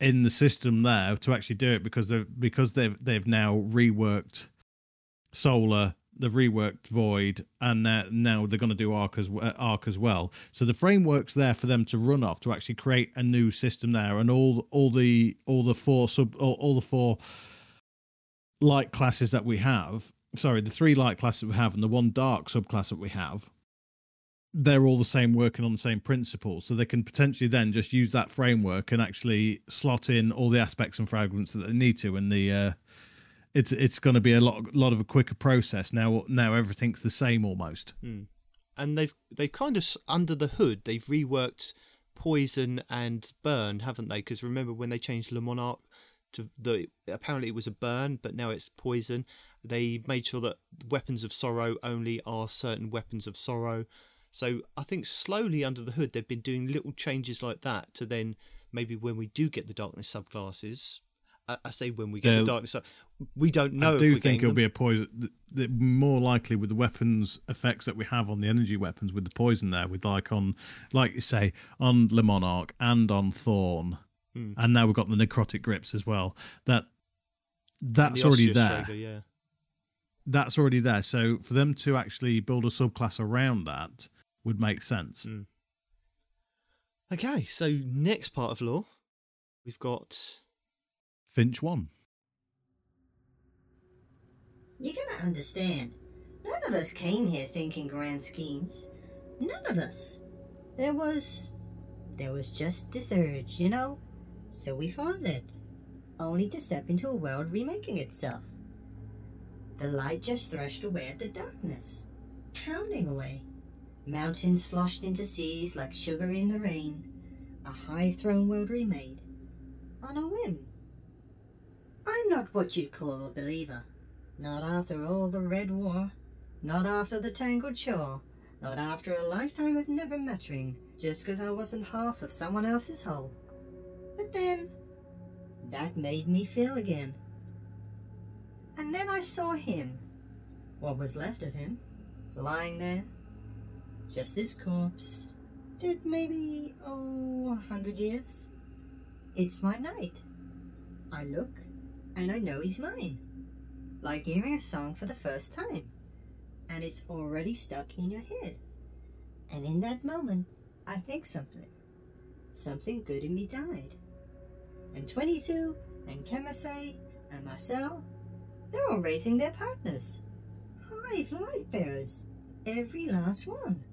in the system there to actually do it because they've because they've they've now reworked Solar, they've reworked Void, and now, they're going to do Arc as uh, Arc as well. So the framework's there for them to run off to actually create a new system there, and all all the all the four sub all, all the four light classes that we have. Sorry, the three light classes we have and the one dark subclass that we have they're all the same working on the same principles. So they can potentially then just use that framework and actually slot in all the aspects and fragments that they need to. And the uh it's it's going to be a lot lot of a quicker process now now everything's the same almost. And they've they've kind of under the hood they've reworked poison and burn haven't they? Because remember when they changed Le Monarque to the apparently it was a burn but now it's poison. They made sure that weapons of sorrow only are certain weapons of sorrow. So i think slowly under the hood they've been doing little changes like that to then maybe when we do get the darkness subclasses i, I say when we get the darkness sub- we don't know i do think it'll them. be a poison more likely with the weapons effects that we have on the energy weapons with the poison there with like on like you say on Le Monarque and on thorn Hmm. and now we've got the necrotic grips as well that that's the already there Osteo Striga, yeah that's already there. So for them to actually build a subclass around that would make sense. Mm. Okay, so next part of lore, we've got Finch one. You gotta understand, none of us came here thinking grand schemes. None of us. There was. There was just this urge, you know? So we followed it. Only to step into a world remaking itself. The light just thrashed away at the darkness, pounding away. Mountains sloshed into seas like sugar in the rain. A high throne world remade. On a whim. I'm not what you'd call a believer. Not after all the Red War. Not after the Tangled Shore. Not after a lifetime of never mattering, just 'cause I wasn't half of someone else's whole. But then, that made me feel again. And then I saw him, what was left of him, lying there. Just this corpse. Dead maybe, oh, a hundred years. It's my knight. I look, and I know he's mine. Like hearing a song for the first time. And it's already stuck in your head. And in that moment, I think something. Something good in me died. And 22, and Kemasei, and Marcel, they're all raising their partners. Hive light bearers. Every last one.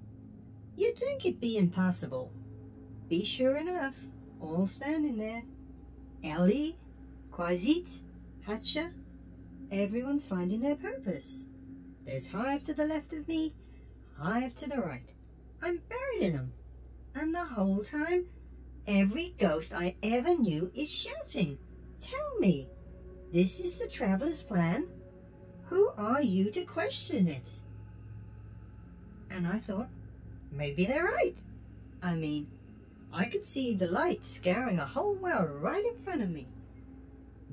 You'd think it'd be impossible. Be sure enough, all standing there. Ellie, Quasit, Hatcha, everyone's finding their purpose. There's Hive to the left of me, Hive to the right. I'm buried in 'em. And the whole time, every ghost I ever knew is shouting, Tell me, this is the traveler's plan? Who are you to question it? And I thought, maybe they're right. I mean, I could see the light scaring a whole world right in front of me.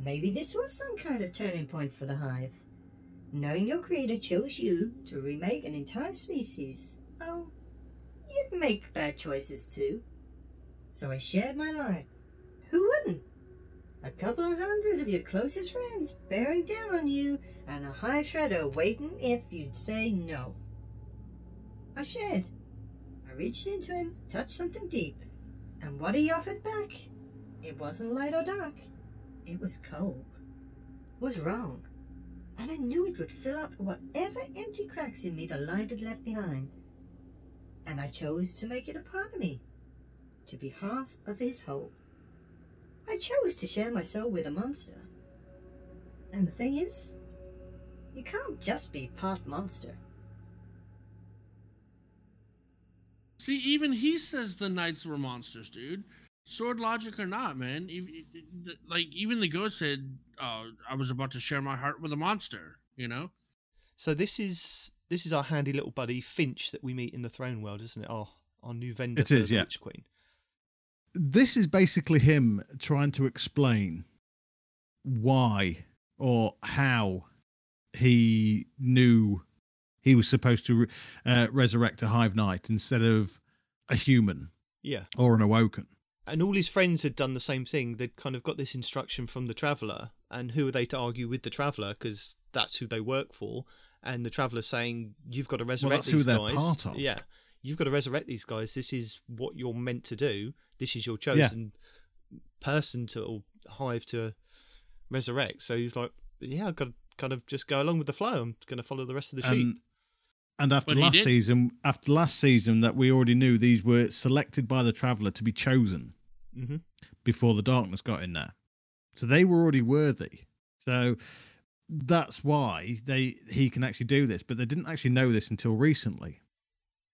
Maybe this was some kind of turning point for the hive. Knowing your creator chose you to remake an entire species. Oh, you'd make bad choices too. So I shared my light. Who wouldn't? A couple of hundred of your closest friends bearing down on you, and a high shredder waiting if you'd say no. I shared. I reached into him, touched something deep, and what he offered back, it wasn't light or dark. It was cold. Was wrong. And I knew it would fill up whatever empty cracks in me the light had left behind. And I chose to make it a part of me, to be half of his whole. I chose to share my soul with a monster. And the thing is, you can't just be part monster. See, even he says the knights were monsters, dude. Sword logic or not, man. Like even the ghost said, "Oh, I was about to share my heart with a monster." You know. So this is this is our handy little buddy Finch that we meet in the Throne World, isn't it? Our our new vendor It for is, the yeah. Witch Queen. This is basically him trying to explain why or how he knew he was supposed to uh, resurrect a hive knight instead of a human Yeah. or an awoken. And all his friends had done the same thing. They'd kind of got this instruction from the Traveller, and who are they to argue with the Traveller? Because that's who they work for. And the Traveller's saying, "You've got to resurrect that's who these they're guys." part of. Yeah, you've got to resurrect these guys. This is what you're meant to do. This is your chosen person to or hive to resurrect. So he's like, "Yeah, I've got to kind of just go along with the flow. I'm going to follow the rest of the sheep." And, and after But he last season, after last season, that we already knew these were selected by the traveller to be chosen hmm before the darkness got in there, so they were already worthy. So that's why they he can actually do this, but they didn't actually know this until recently.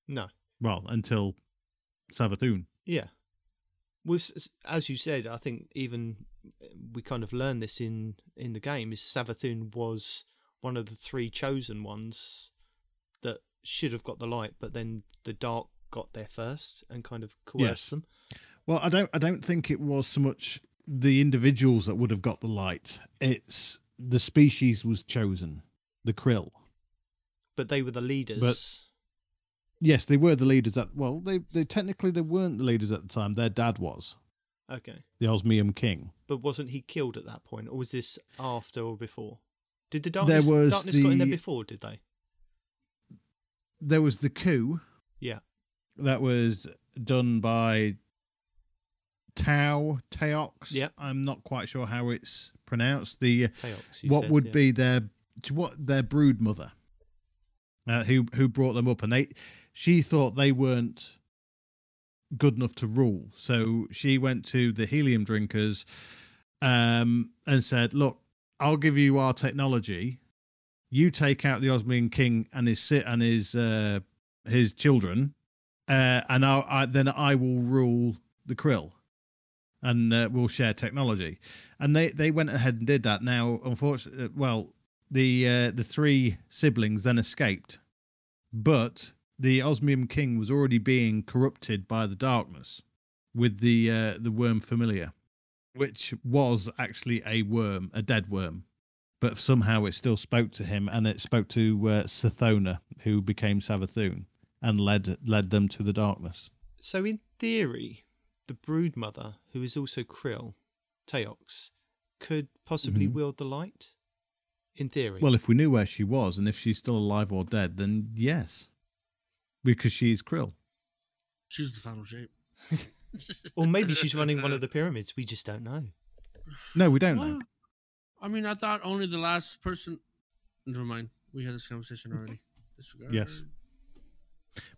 No. Well, until Savathun. Yeah. Was as you said, I think even uh, we kind of learned this in in the game is Savathun was one of the three chosen ones that should have got the light, but then the dark got there first and kind of coerced Yes. them. Well, I don't. I don't think it was so much the individuals that would have got the light. It's the species was chosen, the krill. But they were the leaders. Yes, they were the leaders at. Well, they they technically they weren't the leaders at the time. Their dad was okay. the Osmium King. But wasn't he killed at that point, or was this after or before? Did the darkness was darkness got in there before? Did they? There was the coup Yeah. that was done by Tau Teox. Yeah. I'm not quite sure how it's pronounced. The Taox. you what said, would yeah. be their what their brood mother uh, who who brought them up and they she thought they weren't good enough to rule so she went to the helium drinkers um and said look i'll give you our technology You take out the Osmium king and his sit and his uh, his children, uh, and I, I then I will rule the Krill, and uh, we'll share technology. And they they went ahead and did that. Now, unfortunately, well, the uh, the three siblings then escaped, but the Osmium King was already being corrupted by the darkness with the uh, the worm familiar, which was actually a worm, a dead worm, but somehow it still spoke to him, and it spoke to uh, Sathona, who became Savathun and led led them to the darkness. So, in theory, the brood mother, who is also Krill, Taox, could possibly Mhm. wield the light. In theory. Well, if we knew where she was and if she's still alive or dead, then yes, because she's Krill. She's the final shape. <laughs> or maybe she's <laughs> running one of the pyramids. We just don't know. No, we don't know. I mean, I thought only the last person. Never mind. We had this conversation already. <laughs> Disregard. Yes.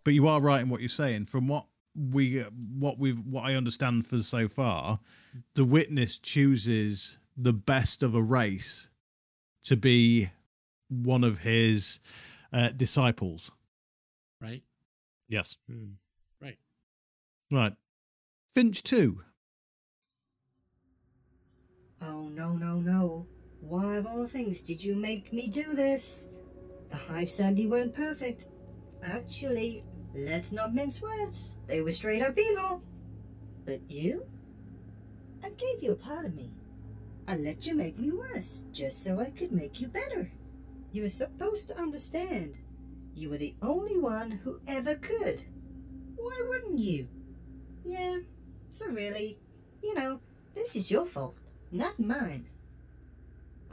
But you are right in what you're saying. From what we, what we've, what I understand for so far, the witness chooses the best of a race to be one of his uh, disciples. Right. Yes. Hmm. Right. Finch two. Oh, no, no, no. Why, of all things, did you make me do this? The Hive sadly weren't perfect. Actually, let's not mince words. They were straight up evil. But you? I gave you a part of me. I let you make me worse, just so I could make you better. You were supposed to understand. You were the only one who ever could. Why wouldn't you? Yeah, so really, you know, this is your fault not mine.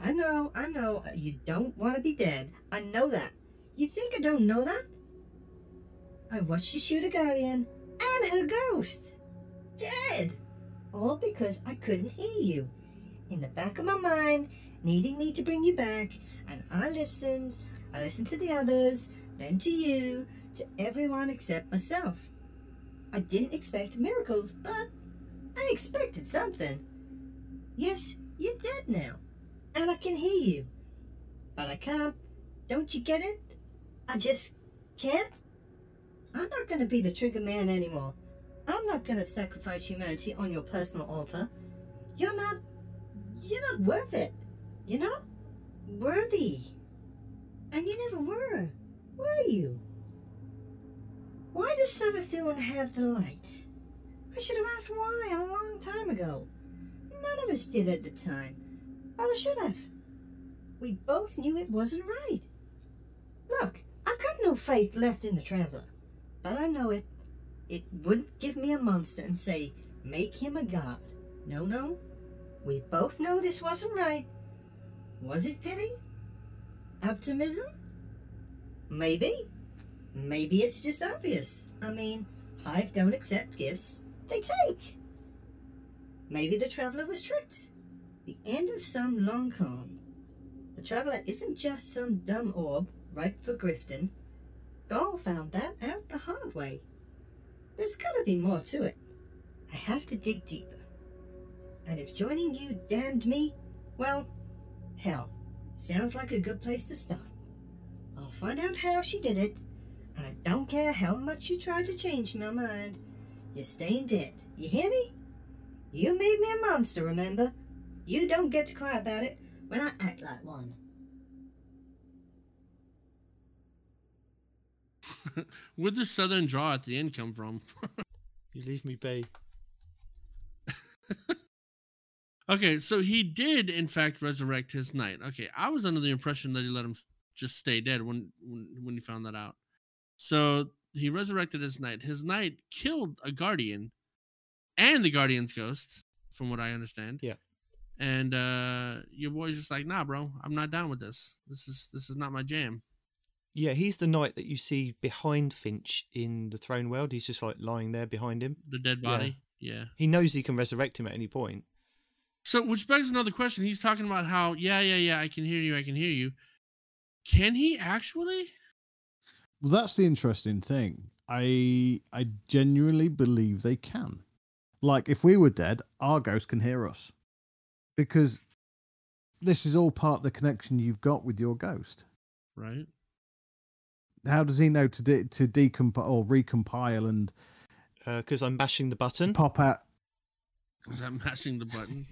I know, I know, you don't want to be dead. I know that. You think I don't know that? I watched you shoot a guardian and her ghost. Dead! All because I couldn't hear you. In the back of my mind, needing me to bring you back, and I listened. I listened to the others, then to you, to everyone except myself. I didn't expect miracles, but I expected something. Yes, you're dead now. And I can hear you. But I can't. Don't you get it? I just can't. I'm not going to be the trigger man anymore. I'm not going to sacrifice humanity on your personal altar. You're not. You're not worth it. You're not worthy. And you never were. Were you? Why does Savathun have the light? I should have asked why a long time ago. None of us did at the time. But I should have. We both knew it wasn't right. Look, I've got no faith left in the Traveler. But I know it. It wouldn't give me a monster and say, make him a god. No, no. We both know this wasn't right. Was it pity? Optimism? Maybe. Maybe it's just obvious. I mean, Hive don't accept gifts, they take. Maybe the traveler was tricked. The end of some long con. The traveler isn't just some dumb orb ripe for grifting. Gaul found that out the hard way. There's gotta be more to it. I have to dig deeper. And if joining you damned me, well, hell, sounds like a good place to start. I'll find out how she did it, and I don't care how much you try to change my mind. You're staying dead. You hear me? You made me a monster, remember? You don't get to cry about it when I act like one. <laughs> Where'd the southern draw at the end come from? <laughs> You leave me be. <laughs> Okay, so he did in fact resurrect his knight. Okay, I was under the impression that he let him s- just stay dead when when when he found that out. So he resurrected his knight. His knight killed a guardian and the guardian's ghost, from what I understand. Yeah. And uh your boy's just like, nah, bro, I'm not down with this. This is this is not my jam. Yeah, he's the knight that you see behind Finch in the throne world. He's just like lying there behind him. The dead Yeah. body. yeah. He knows he can resurrect him at any point. So, which begs another question. He's talking about how, yeah, yeah, yeah, I can hear you, I can hear you. Can he actually? Well, that's the interesting thing. I I genuinely believe they can. Like, if we were dead, our ghost can hear us, because this is all part of the connection you've got with your ghost. right? How does he know to de- to decompile or recompile and uh, Because I'm mashing the button. pop out? Is that mashing the button?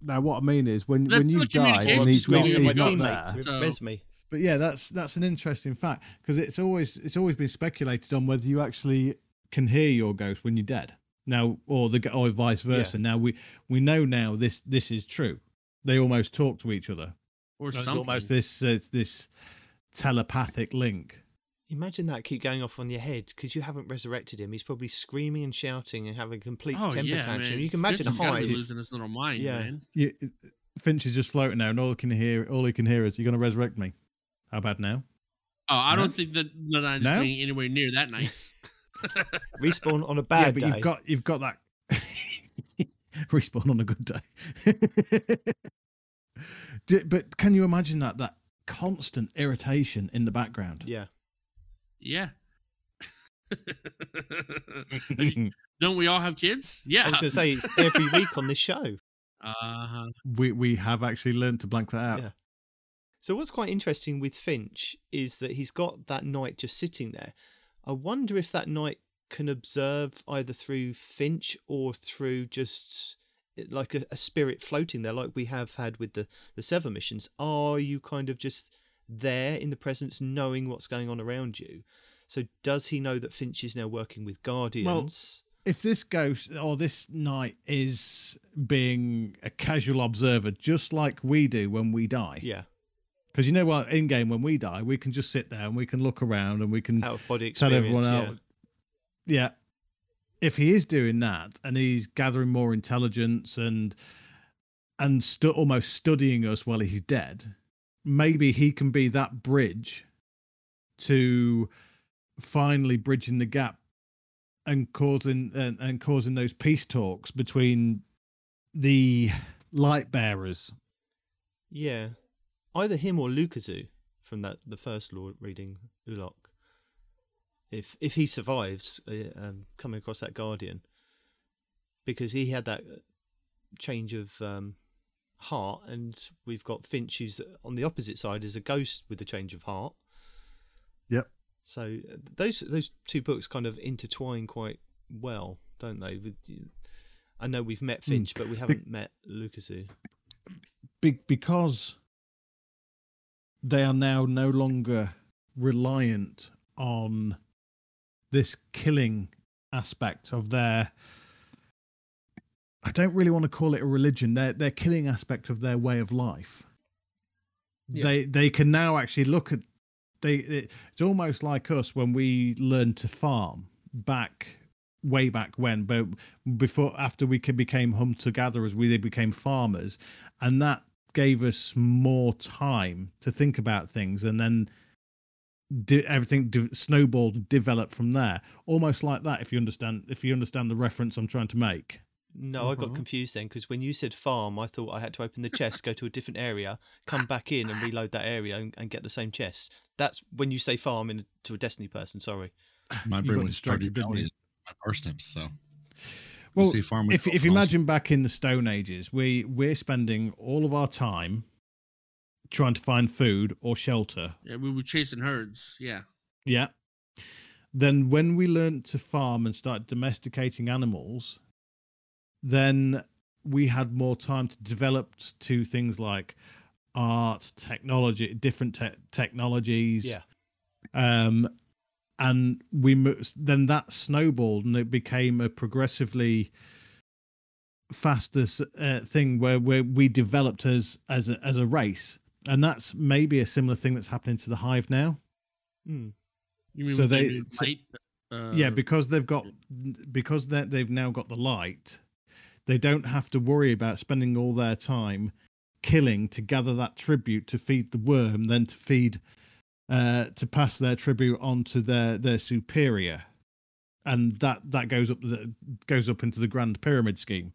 Now, what I mean is when That's when you die and he's not, between he's my not teammate there. to So- me. But yeah, that's that's an interesting fact because it's always it's always been speculated on whether you actually can hear your ghost when you're dead now, or the or vice versa. Now we we know now this this is true. They almost talk to each other. Or There's something? almost this uh, this telepathic link. Imagine that keep going off on your head because you haven't resurrected him. He's probably screaming and shouting and having a complete Oh temper yeah, tantrum. man. You can imagine Finch has gotta be Hyde. losing his little mind, Yeah. man. You, Finch is just floating now, and all he can hear all he can hear is, "You're going to resurrect me." How about now? Oh, I No? don't think that the knight is No? being anywhere near that <laughs> nice. <laughs> Respawn on a bad yeah, bad but day. you've got you've got that <laughs> respawn on a good day. But can you imagine that that constant irritation in the background? Yeah. yeah. Don't we all have kids? Yeah. I was going to say it's every week on this show. Uh-huh. we we have actually learned to blank that out. Yeah. So what's quite interesting with Finch is that he's got that knight just sitting there. I wonder if that knight can observe either through Finch or through just like a, a spirit floating there, like we have had with the the Sever missions. Are you kind of just there in the presence, knowing what's going on around you? So does he know that Finch is now working with guardians? Well, If this ghost or this knight is being a casual observer, just like we do when we die, yeah, because you know what, in game when we die, we can just sit there and we can look around and we can out of body tell everyone yeah. Yeah. If he is doing that and he's gathering more intelligence and and stu- almost studying us while he's dead, maybe he can be that bridge to finally bridging the gap and causing and, and causing those peace talks between the light bearers. Yeah, either him or Luzaku from that the first lore reading Ulok. If if he survives, uh, um, coming across that Guardian, because he had that change of um, heart, and we've got Finch who's on the opposite side as a ghost with a change of heart. Yep. So those those two books kind of intertwine quite well, don't they? With I know we've met Finch, but we haven't met Luzaku. Be- because they are now no longer reliant on this killing aspect of their I don't really want to call it a religion, their their killing aspect of their way of life. Yeah. They they can now actually look at they it's almost like us when we learned to farm back way back when but before after we could became hunter gatherers we became farmers and that gave us more time to think about things and then di- everything de- snowballed and developed from there almost like that if you understand if you understand the reference i'm trying to make No, I got Mhm. confused then because when you said farm, I thought I had to open the chest, go to a different area, come back in and reload that area and, and get the same chest. That's when you say farm in, to a Destiny person. Sorry. My brain was went started distracted, didn't you? parsnips. So well see farm if, if you imagine back in the stone ages we we're spending all of our time trying to find food or shelter Yeah, we were chasing herds. Yeah. Yeah. Then when we learned to farm and start domesticating animals, then we had more time to develop to things like art, technology, different te- technologies. Yeah. Um, and we then that snowballed and it became a progressively faster uh, thing where where we developed as as a, as a race, and that's maybe a similar thing that's happening to the hive now. Hmm. You mean So they- light? Uh, yeah because they've got because they they've now got the light they don't have to worry about spending all their time killing to gather that tribute to feed the worm then to feed uh to pass their tribute on to their their superior. And that that goes up the goes up into the grand pyramid scheme.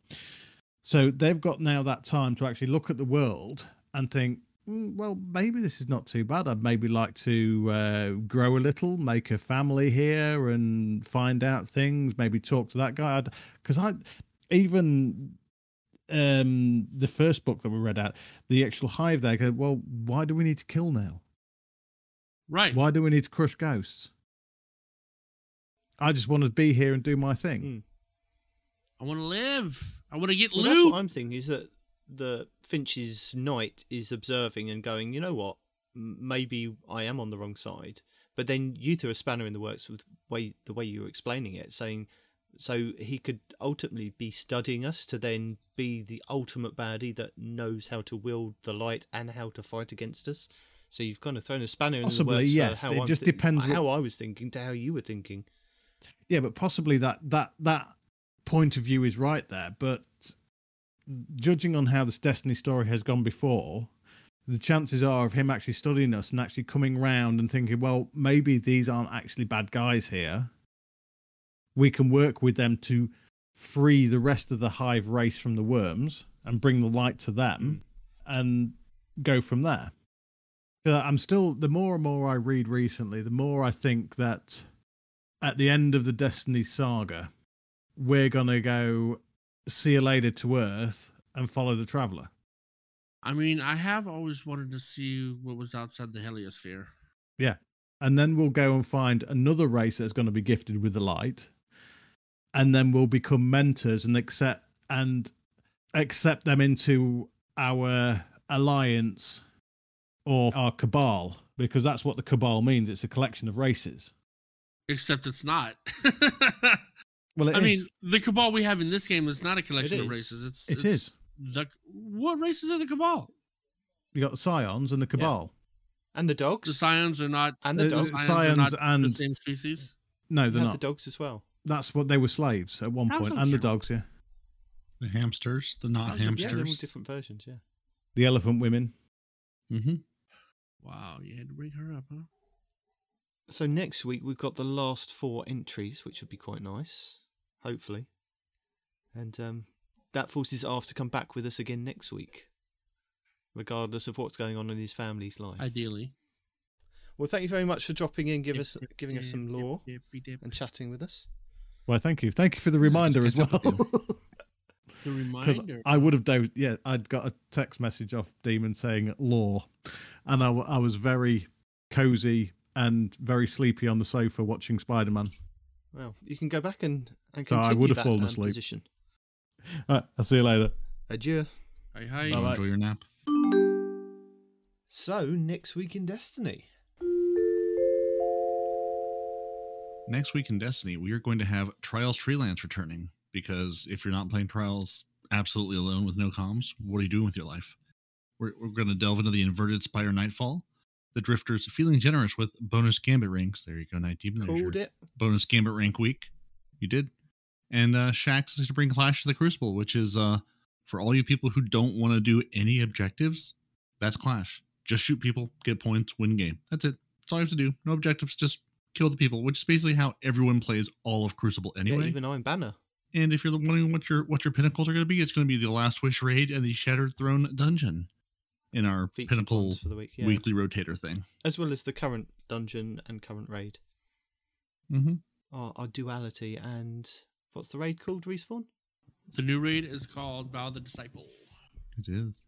So they've got now that time to actually look at the world and think "Mm, well maybe this is not too bad. I'd maybe like to uh, grow a little make a family here and find out things maybe talk to that guy. Because i even um the first book that we read out the actual hive there go well why do we need to kill now Right. Why do we need to crush ghosts? I just want to be here and do my thing. Mm. I want to live. I want to get Well, that's what I'm thinking is that the Finch's knight is observing and going, you know what? Maybe I am on the wrong side. But then you threw a spanner in the works with way the way you were explaining it, saying so he could ultimately be studying us to then be the ultimate baddie that knows how to wield the light and how to fight against us. So you've kind of thrown a spanner Possibly, in the works yes. It I'm just thi- depends what- how I was thinking to how you were thinking. Yeah, but possibly that that that point of view is right there. But judging on how this Destiny story has gone before, the chances are of him actually studying us and actually coming round and thinking, well, maybe these aren't actually bad guys here. We can work with them to free the rest of the hive race from the worms and bring the light to them hmm. and go from there. Uh, I'm still, the more and more I read recently, the more I think that at the end of the Destiny saga, we're going to go see you later to Earth and follow the Traveler. I mean, I have always wanted to see what was outside the heliosphere. Yeah, and then we'll go and find another race that's going to be gifted with the light. And then we'll become mentors and accept and accept them into our alliance or our cabal because that's what the cabal means. It's a collection of races. Except it's not. <laughs> Well, it I is. mean, the cabal we have in this game is not a collection of races. It's it it's is. The what races are the cabal? You got the Scions and the cabal. And the dogs. The dogs. scions are not. and the the- dogs. the Scions are not and- the same species. No, they're not. the dogs as well. That's what they were slaves at one How's point, them and the dogs. Yeah, The hamsters, the not How's it- Yeah, they're all hamsters. different versions. Yeah. the elephant women. Mm hmm Wow, you had to bring her up, huh? So next week we've got the last four entries, which would be quite nice, hopefully. And um, that forces Arf to come back with us again next week, regardless of what's going on in his family's life. Ideally. Well, thank you very much for dropping in, give Dip, us, dip, giving us dip, some dip, lore dip, dip. and chatting with us. Well, thank you, thank you for the reminder as well. up <laughs> with The <laughs> Because reminder. I would have dozed. Yeah, I'd got a text message off Demon saying lore, and I, I was very cozy and very sleepy on the sofa watching Spider Man. Well, you can go back and, and continue So I would have that fallen um, asleep. position. <laughs> Right, I'll see you later. Adieu. Hi, hi. Bye-bye. Enjoy your nap. So, next week in Destiny. Next week in Destiny, we are going to have Trials Freelance returning because if you're not playing Trials absolutely alone with no comms, what are you doing with your life? We're, we're going to delve into the inverted Spire Nightfall, the Drifters feeling generous with bonus Gambit ranks. There you go, Night Demon. Called it. bonus Gambit rank week. You did. And uh, Shax is to bring Clash to the Crucible, which is uh, for all you people who don't want to do any objectives, that's Clash. Just shoot people, get points, win game. That's it. That's all you have to do. No objectives, just kill the people, which is basically how everyone plays all of Crucible Yeah, anyway. even Iron Banner. and if you're wondering what your what your pinnacles are going to be, it's going to be the Last Wish raid and the Shattered Throne dungeon in our Featured pinnacle for the week, yeah. weekly rotator thing. As well as the current dungeon and current raid. Mm-hmm. Our, our duality and what's the raid called? Respawn? The new raid is called Vow the Disciple. It is.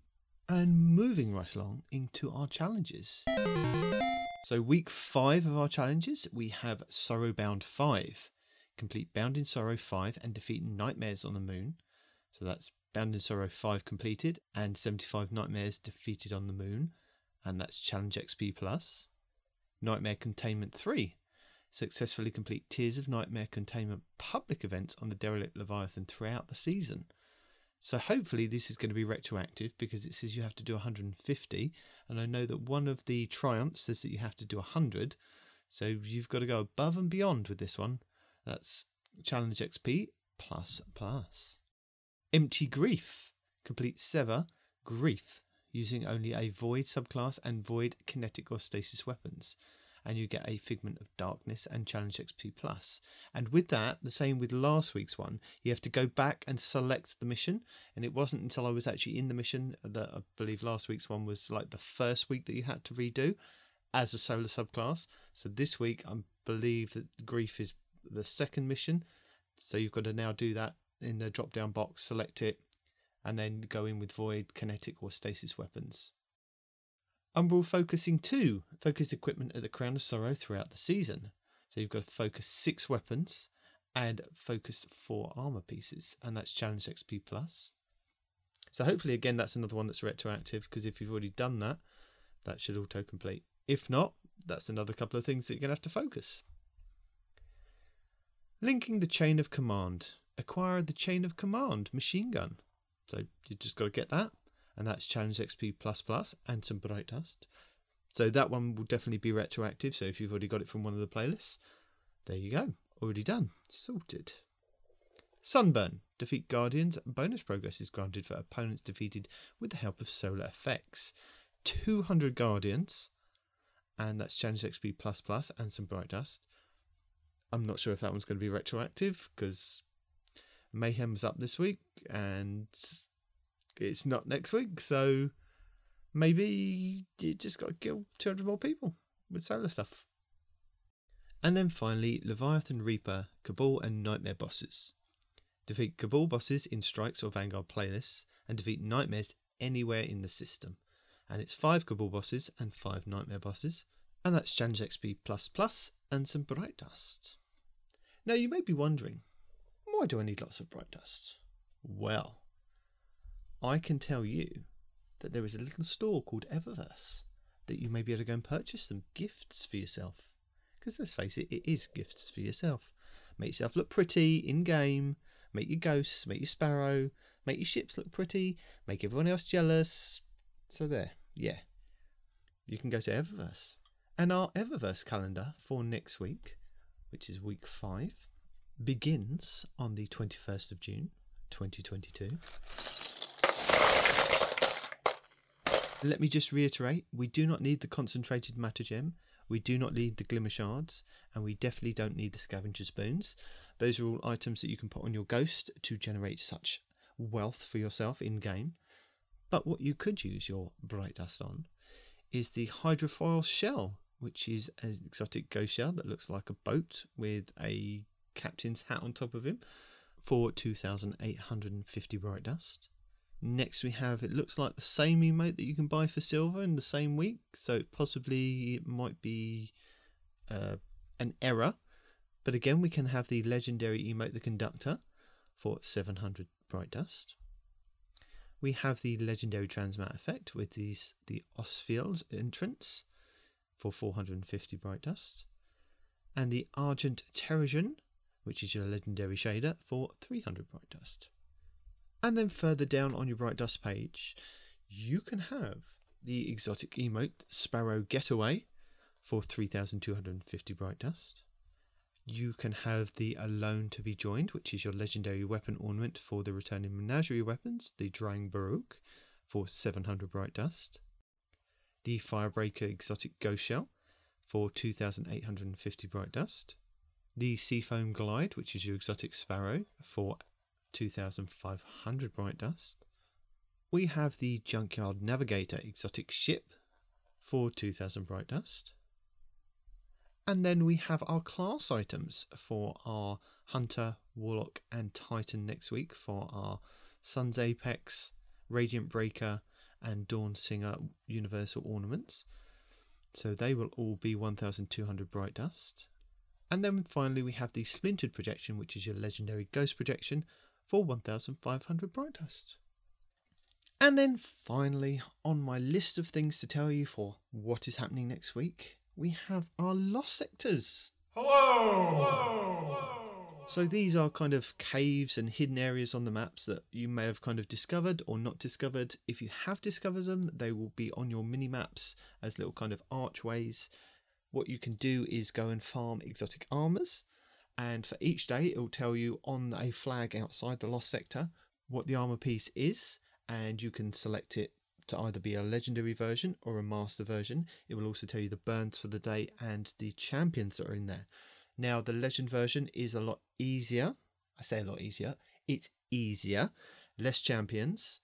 And moving right along into our challenges. So, week five of our challenges, we have Sorrowbound 5. Complete Bound in Sorrow 5 and defeat Nightmares on the Moon. So, that's Bound in Sorrow 5 completed and 75 Nightmares defeated on the Moon. And that's Challenge XP Plus. Nightmare Containment 3. Successfully complete Tiers of Nightmare Containment public events on the Derelict Leviathan throughout the season. So hopefully this is going to be retroactive because it says you have to do 150, and I know that one of the triumphs says that you have to do 100. So you've got to go above and beyond with this one. That's challenge XP plus plus. Empty grief. Complete sever grief using only a void subclass and void kinetic or stasis weapons. And you get a figment of darkness and challenge XP plus. And with that, the same with last week's one, you have to go back and select the mission. And it wasn't until I was actually in the mission that I believe last week's one was like the first week that you had to redo as a solar subclass. So this week, I believe that grief is the second mission. So you've got to now do that in the drop down box, select it, and then go in with void, kinetic, or stasis weapons. Umbral Focusing 2 focus equipment at the Crown of Sorrow throughout the season. So you've got to focus six weapons and focus four armor pieces, and that's Challenge XP Plus. So hopefully, again, that's another one that's retroactive because if you've already done that, that should auto complete. If not, that's another couple of things that you're going to have to focus. Linking the chain of command. Acquire the chain of command machine gun. So you just got to get that, and that's Challenge XP Plus Plus and some Bright Dust. So that one will definitely be retroactive. So if you've already got it from one of the playlists, there you go. Already done. Sorted. Sunburn. Defeat Guardians. Bonus progress is granted for opponents defeated with the help of solar effects. 200 Guardians. And that's Challenge XP Plus Plus and some Bright Dust. I'm not sure if that one's going to be retroactive because Mayhem's up this week and it's not next week. So maybe you just got to kill 200 more people with solar stuff. And then finally, Leviathan Reaper, Cabal, and Nightmare bosses. Defeat Cabal bosses in Strikes or Vanguard playlists, and defeat Nightmares anywhere in the system. And it's 5 Cabal bosses and 5 Nightmare bosses, and that's Challenge XP and some Bright Dust. Now you may be wondering, why do I need lots of Bright Dust? Well, I can tell you that there is a little store called Eververse that you may be able to go and purchase some gifts for yourself. Because let's face it, it is gifts for yourself. Make yourself look pretty in game, make your ghosts, make your sparrow, make your ships look pretty, make everyone else jealous. So there, yeah. You can go to Eververse. And our Eververse calendar for next week, which is week five, begins on the 21st of June, 2022. Let me just reiterate we do not need the concentrated matter gem, we do not need the glimmer shards, and we definitely don't need the scavenger spoons. Those are all items that you can put on your ghost to generate such wealth for yourself in game. But what you could use your bright dust on is the hydrofoil shell, which is an exotic ghost shell that looks like a boat with a captain's hat on top of him for 2,850 bright dust. Next, we have it looks like the same emote that you can buy for silver in the same week, so possibly it might be uh, an error. But again, we can have the legendary emote, the conductor, for 700 bright dust. We have the legendary transmat effect with these the Osfield entrance for 450 bright dust, and the Argent Terrigen, which is your legendary shader, for 300 bright dust. And then further down on your Bright Dust page, you can have the exotic emote Sparrow Getaway for 3250 Bright Dust. You can have the Alone to be Joined, which is your legendary weapon ornament for the returning menagerie weapons, the Drang Baroque for 700 Bright Dust. The Firebreaker Exotic Ghost Shell for 2850 Bright Dust. The Seafoam Glide, which is your exotic Sparrow for 2500 bright dust. We have the Junkyard Navigator exotic ship for 2000 bright dust. And then we have our class items for our Hunter, Warlock, and Titan next week for our Sun's Apex, Radiant Breaker, and Dawn Singer Universal Ornaments. So they will all be 1200 bright dust. And then finally, we have the Splintered Projection, which is your legendary ghost projection for 1500 bright dust. And then finally, on my list of things to tell you for what is happening next week, we have our lost sectors. Hello! So these are kind of caves and hidden areas on the maps that you may have kind of discovered or not discovered. If you have discovered them, they will be on your mini maps as little kind of archways. What you can do is go and farm exotic armors and for each day it will tell you on a flag outside the lost sector what the armor piece is and you can select it to either be a legendary version or a master version. It will also tell you the burns for the day and the champions that are in there. Now the legend version is a lot easier. I say a lot easier. It's easier. Less champions.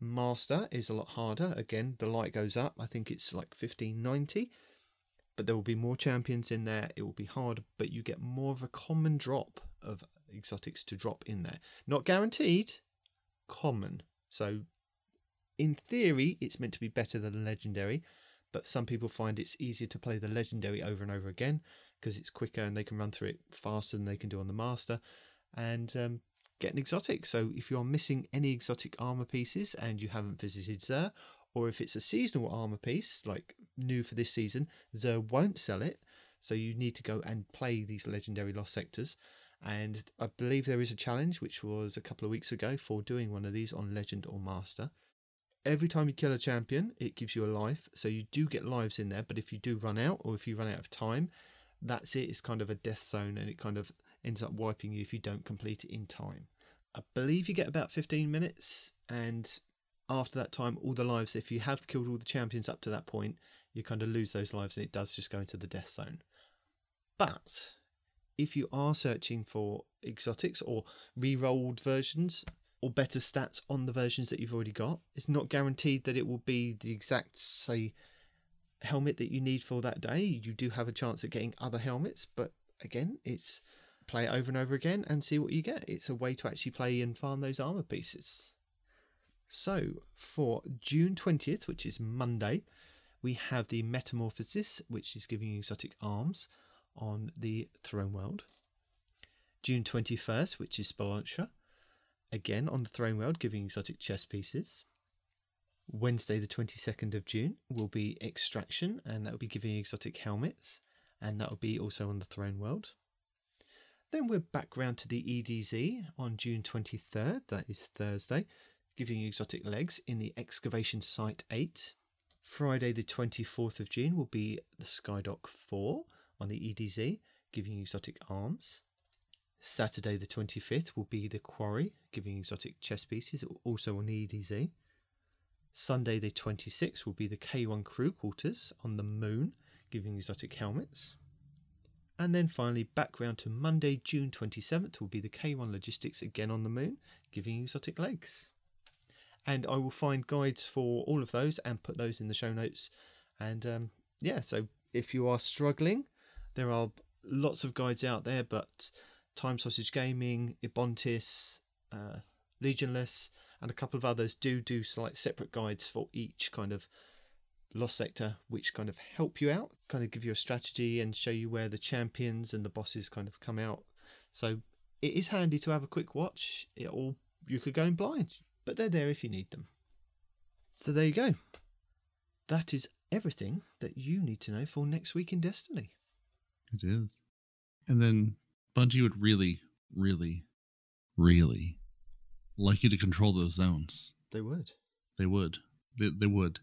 Master is a lot harder. Again the light goes up. I think it's like 1590 but there will be more champions in there. It will be hard, but you get more of a common drop of exotics to drop in there. Not guaranteed, common. So, in theory, it's meant to be better than legendary, but some people find it's easier to play the legendary over and over again because it's quicker and they can run through it faster than they can do on the master and um, get an exotic. So if you're missing any exotic armor pieces and you haven't visited Xûr, or if it's a seasonal armor piece like new for this season, Xûr won't sell it. So you need to go and play these legendary lost sectors. And I believe there is a challenge, which was a couple of weeks ago, for doing one of these on Legend or Master. Every time you kill a champion, it gives you a life. So you do get lives in there, but if you do run out or if you run out of time, that's it. It's kind of a death zone and it kind of ends up wiping you if you don't complete it in time. I believe you get about 15 minutes, and after that time, all the lives, if you have killed all the champions up to that point, you kind of lose those lives and it does just go into the death zone. But if you are searching for exotics or re rolled versions or better stats on the versions that you've already got, it's not guaranteed that it will be the exact, say, helmet that you need for that day. You do have a chance at getting other helmets, but again, it's play it over and over again and see what you get. It's a way to actually play and farm those armor pieces. So for June 20th, which is Monday, we have the Metamorphosis, which is giving you exotic arms on the Throne World. June 21st, which is Speluntia, again on the Throne World, giving exotic chess pieces. Wednesday, the 22nd of June, will be Extraction, and that will be giving exotic helmets, and that will be also on the Throne World. Then we're back round to the EDZ on June 23rd, that is Thursday, giving exotic legs in the Excavation Site 8. Friday, the 24th of June, will be the Skydock 4 on the EDZ, giving exotic arms. Saturday, the 25th, will be the Quarry, giving exotic chess pieces, also on the EDZ. Sunday, the 26th, will be the K1 Crew Quarters on the Moon, giving exotic helmets. And then finally, back round to Monday, June 27th, will be the K1 Logistics again on the Moon, giving exotic legs. And I will find guides for all of those and put those in the show notes. And um, yeah, so if you are struggling, there are lots of guides out there, but Time Sausage Gaming, Ebontis, uh, Legionless, and a couple of others do do like separate guides for each kind of lost sector, which kind of help you out, kind of give you a strategy and show you where the champions and the bosses kind of come out. So it is handy to have a quick watch. It all you could go in blind, but they're there if you need them. So there you go. That is everything that you need to know for next week in Destiny. It is. And then Bungie would really, really, really like you to control those zones. They would. They would. They, they would.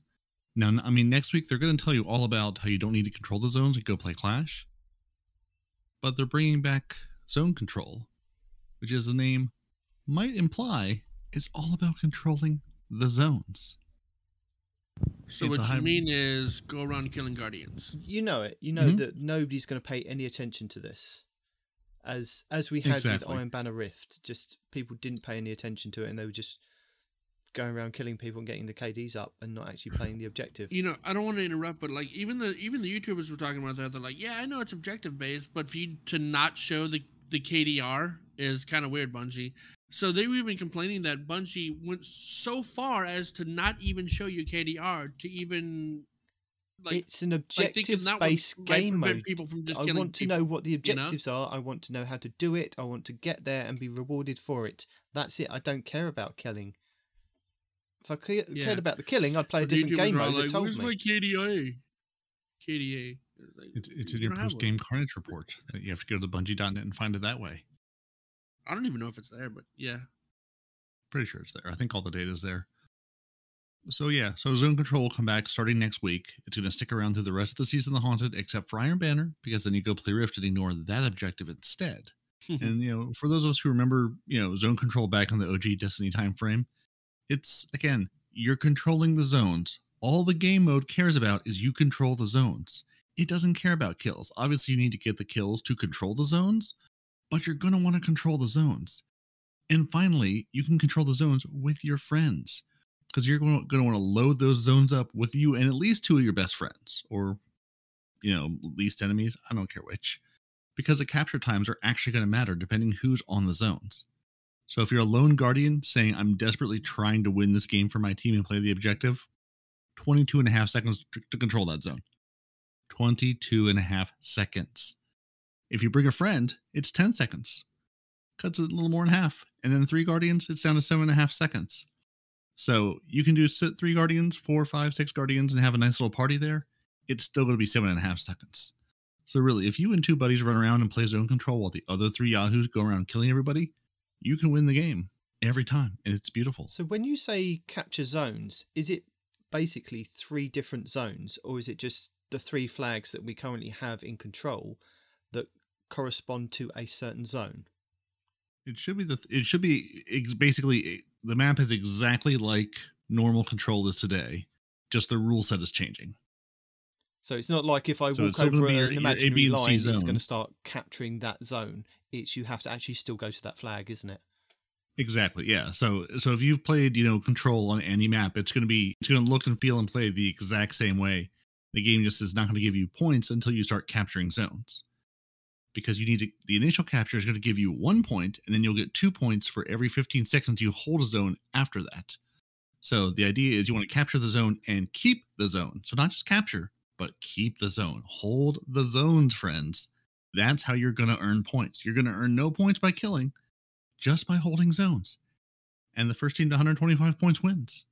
Now, I mean, next week they're going to tell you all about how you don't need to control the zones and go play Clash. But they're bringing back zone control, which, as the name might imply, is all about controlling the zones. So It's what you high- mean is go around killing guardians. You know it. You know Mhm. that nobody's going to pay any attention to this. As as we had Exactly. with Iron Banner Rift, just people didn't pay any attention to it, and they were just going around killing people and getting the KDs up, and not actually playing the objective. You know, I don't want to interrupt, but like even the even the YouTubers were talking about that. They're like, yeah, I know it's objective based, but for you to not show the the KDR is kind of weird, Bungie. So they were even complaining that Bungie went so far as to not even show you KDR to even like it's an like thinking objective that would based might game mode. people from just I want to people, know what the you know? objectives are. I want to know how to do it. I want to get there and be rewarded for it. That's it. I don't care about killing. If I ca- Yeah. cared about the killing, I'd play a But the different YouTubers game were all mode that told Where's me. my KDA? KDA. It's, like, It's, it's in your post game carnage report. that You have to go to the Bungie.net and find it that way. I don't even know if it's there, but yeah. Pretty sure it's there. I think all the data is there. So yeah, so Zone Control will come back starting next week. It's going to stick around through the rest of the season of the Haunted, except for Iron Banner, because then you go play Rift and ignore that objective instead. <laughs> and you know, for those of us who remember, you know, Zone Control back in the OG Destiny time frame, it's again you're controlling the zones. All the game mode cares about is you control the zones. It doesn't care about kills. Obviously, you need to get the kills to control the zones, but you're going to want to control the zones. And finally, you can control the zones with your friends because you're going to want to load those zones up with you and at least two of your best friends or, you know, least enemies. I don't care which because the capture times are actually going to matter depending who's on the zones. So if you're a lone guardian saying, I'm desperately trying to win this game for my team and play the objective, 22 and a half seconds to, control that zone. 22 and a half seconds. If you bring a friend, it's 10 seconds. Cuts it a little more in half. And then three guardians, it's down to seven and a half seconds. So you can do three guardians, four, five, six guardians, and have a nice little party there. It's still going to be seven and a half seconds. So really, if you and two buddies run around and play zone control while the other three yahoos go around killing everybody, you can win the game every time, and it's beautiful. So when you say capture zones, is it basically three different zones, or is it just the three flags that we currently have in control correspond to a certain zone? It should be the. It should be ex- basically eh, the map is exactly like normal control is today. Just the rule set is changing. So it's not like if I So walk it's still gonna over an your- your A, imaginary line, it's going to start capturing that zone. It's you have to actually still go to that flag, isn't it? Exactly. Yeah. So so if you've played, you know, control on any map, it's going to be it's going to look and feel and play the exact same way. The game just is not going to give you points until you start capturing zones. Because you need to the initial capture is going to give you 1 point and then you'll get 2 points for every 15 seconds you hold a zone after that. So the idea is you want to capture the zone and keep the zone. So not just capture, but keep the zone. Hold the zones, friends. That's how you're going to earn points. You're going to earn no points by killing just by holding zones. And the first team to 125 points wins.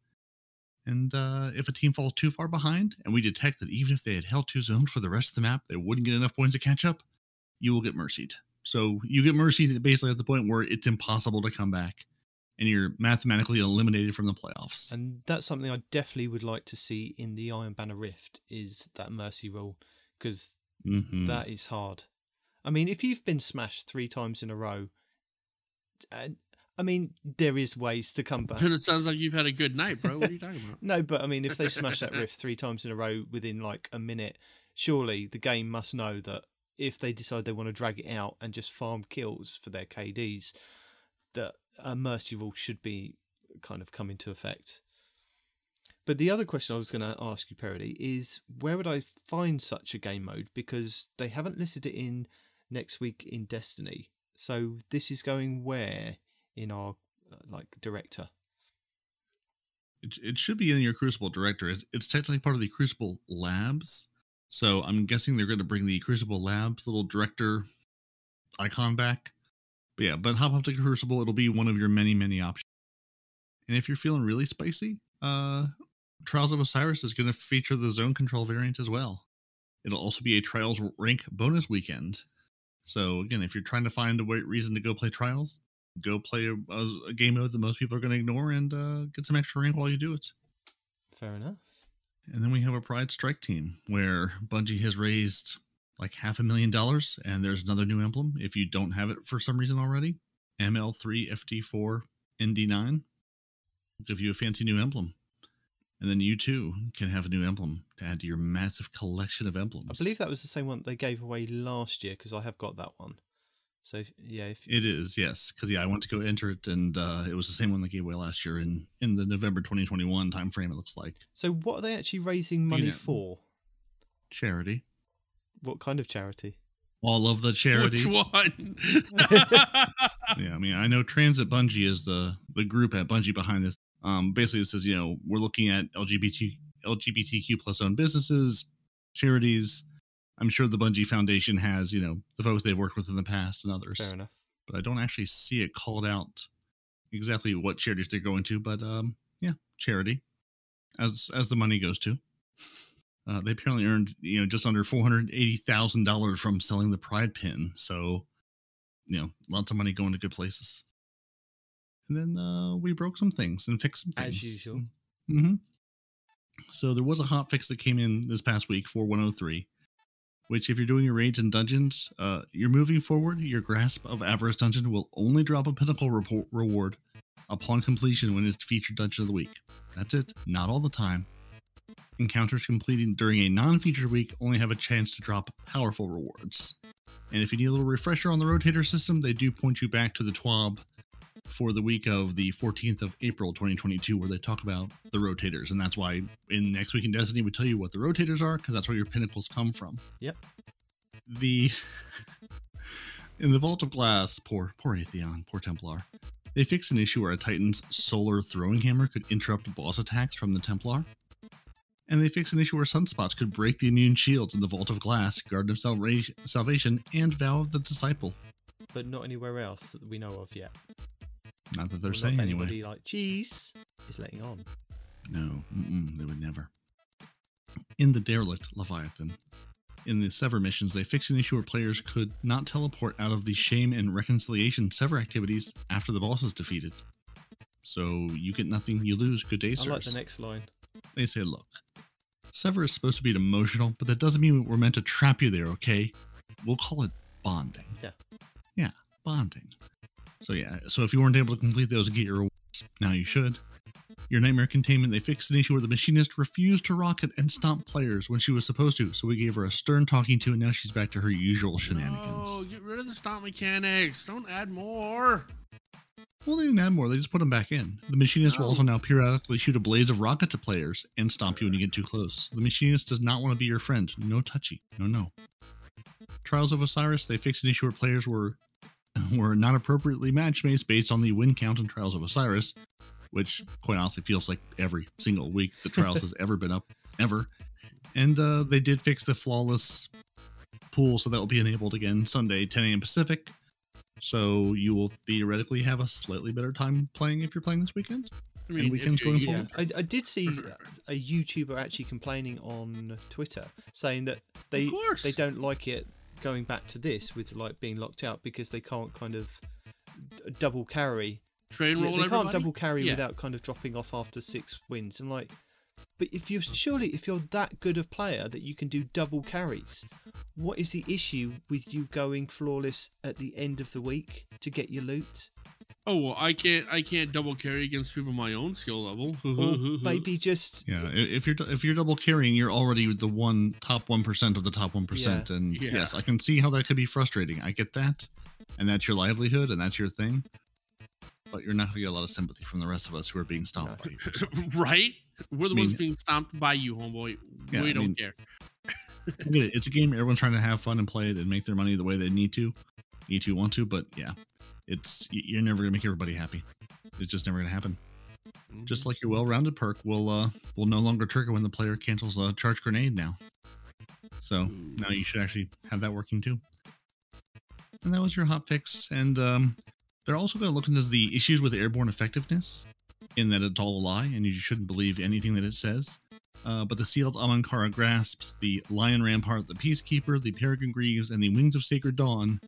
And uh, if a team falls too far behind, and we detect that even if they had held two zones for the rest of the map, they wouldn't get enough points to catch up, you will get mercied. So you get mercied basically at the point where it's impossible to come back, and you're mathematically eliminated from the playoffs. And that's something I definitely would like to see in the Iron Banner Rift is that mercy rule because Mhm. that is hard. I mean, if you've been smashed three times in a row, and I mean, there is ways to come back. But it sounds like you've had a good night, bro. What are you talking about? <laughs> No, but I mean, if they smash that rift three times in a row within like a minute, surely the game must know that if they decide they want to drag it out and just farm kills for their KDs, that a mercy rule should be kind of come into effect. But the other question I was going to ask you, Parody, is where would I find such a game mode? Because they haven't listed it in next week in Destiny. So this is going where in our uh, like director? It, it should be in your Crucible director. It's, it's technically part of the Crucible Labs. So I'm guessing they're going to bring the Crucible Labs little director icon back. But yeah, but hop up to Crucible. It'll be one of your many, many options. And if you're feeling really spicy, uh, Trials of Osiris is going to feature the zone control variant as well. It'll also be a Trials rank bonus weekend. So again, if you're trying to find a reason to go play Trials, go play a, a, game mode that most people are going to ignore and uh, get some extra rank while you do it. Fair enough. And then we have a Pride Strike team where Bungie has raised like half a million dollars, and there's another new emblem. If you don't have it for some reason already, ML3 FT4 ND9 will give you a fancy new emblem. And then you too can have a new emblem to add to your massive collection of emblems. I believe that was the same one they gave away last year because I have got that one. So if, yeah, if it is, yes. Because yeah, I went to go enter it, and uh, it was the same one they gave away last year in in the November 2021 time frame. It looks like so, what are they actually raising money know. for? charity. What kind of charity? All of the charities. Which one? <laughs> yeah, I mean, I know Transit Bungie is the the group at Bungie behind this. Um, basically, it says you know we're looking at LGBT LGBTQ plus owned businesses, charities. I'm sure the Bungie Foundation has you know the folks they've worked with in the past and others, Fair enough. but I don't actually see it called out exactly what charities they're going to. But um, yeah, charity, as as the money goes to. Uh, they apparently earned you know just under four hundred eighty thousand dollars from selling the Pride pin. So you know, lots of money going to good places. And then uh, we broke some things and fixed some things. As usual. hmm So there was a hot fix that came in this past week for 103, which if you're doing your raids and dungeons, uh, you're moving forward. Your grasp of Avarice Dungeon will only drop a pinnacle report reward upon completion when it's featured dungeon of the week. That's it. Not all the time. Encounters completing during a non-featured week only have a chance to drop powerful rewards. And if you need a little refresher on the rotator system, they do point you back to the TWAB for the week of the 14th of April 2022, where they talk about the rotators. And that's why in next week in Destiny, we tell you what the rotators are, because that's where your pinnacles come from. Yep. The <laughs> in the Vault of Glass, poor poor Atheon, poor Templar. They fixed an issue where a Titan's solar throwing hammer could interrupt boss attacks from the Templar. And they fixed an issue where sunspots could break the immune shields in the Vault of Glass, Garden of Salva- Salvation, and Vow of the Disciple. but not anywhere else that we know of yet. Not that they're not saying anyway. like cheese is letting on. No, mm-mm, they would never. In the derelict Leviathan, in the Sever missions, they fixed an issue where players could not teleport out of the shame and reconciliation Sever activities after the boss is defeated. So you get nothing, you lose. Good day, I like the next line. They say, look, Sever is supposed to be emotional, but that doesn't mean we're meant to trap you there, okay? We'll call it bonding. Yeah. Yeah, bonding. So yeah, so if you weren't able to complete those and get your rewards, now you should. Your nightmare containment, they fixed an issue where the machinist refused to rocket and stomp players when she was supposed to, so we gave her a stern talking to, and now she's back to her usual shenanigans. No, get rid of the stomp mechanics. Don't add more. Well, they didn't add more; they just put them back in. The machinist will Oh. also now periodically shoot a blaze of rockets at players and stomp you when you get too close. The machinist does not want to be your friend. No touchy. No, no. Trials of Osiris, they fixed an issue where players were <laughs> were not appropriately matchmates based on the win count and Trials of Osiris, which quite honestly feels like every single week the Trials has <laughs> ever been up, ever. And uh, they did fix the flawless pool, so that will be enabled again Sunday, 10 a.m. Pacific. So you will theoretically have a slightly better time playing if you're playing this weekend. I mean, weekends going using- forward? I, I did see <laughs> a YouTuber actually complaining on Twitter saying that they they don't like it going back to this with like being locked out because they can't kind of double carry. Train roll they can't double carry Yeah. without kind of dropping off after six wins. I'm like, but if you're surely if you're that good of player that you can do double carries, what is the issue with you going flawless at the end of the week to get your loot? Oh well, I can't. I can't double carry against people my own skill level. <laughs> Or maybe just Yeah, if you're if you're double carrying, you're already the one top one percent of the top one percent, and Yeah. yes, I can see how that could be frustrating. I get that, and that's your livelihood, and that's your thing. But you're not going to get a lot of sympathy from the rest of us who are being stomped by you. <laughs> right? We're the I mean- ones being stomped by you, homeboy. Yeah, we I don't mean- care. I get it. It's a game. Everyone's trying to have fun and play it and make their money the way they need to, need to, want to. But yeah, it's you're never going to make everybody happy. It's just never going to happen. Mm-hmm. Just like your well-rounded perk will uh will no longer trigger when the player cancels a charge grenade now. So now you should actually have that working too. And that was your hot fix. And um, they're also going to look into the issues with airborne effectiveness, in that it's all a lie and you shouldn't believe anything that it says. Uh, but the sealed Ahamkara grasps, the Lion Rampart, the Peacekeeper, the Peregrine Greaves, and the Wings of Sacred Dawn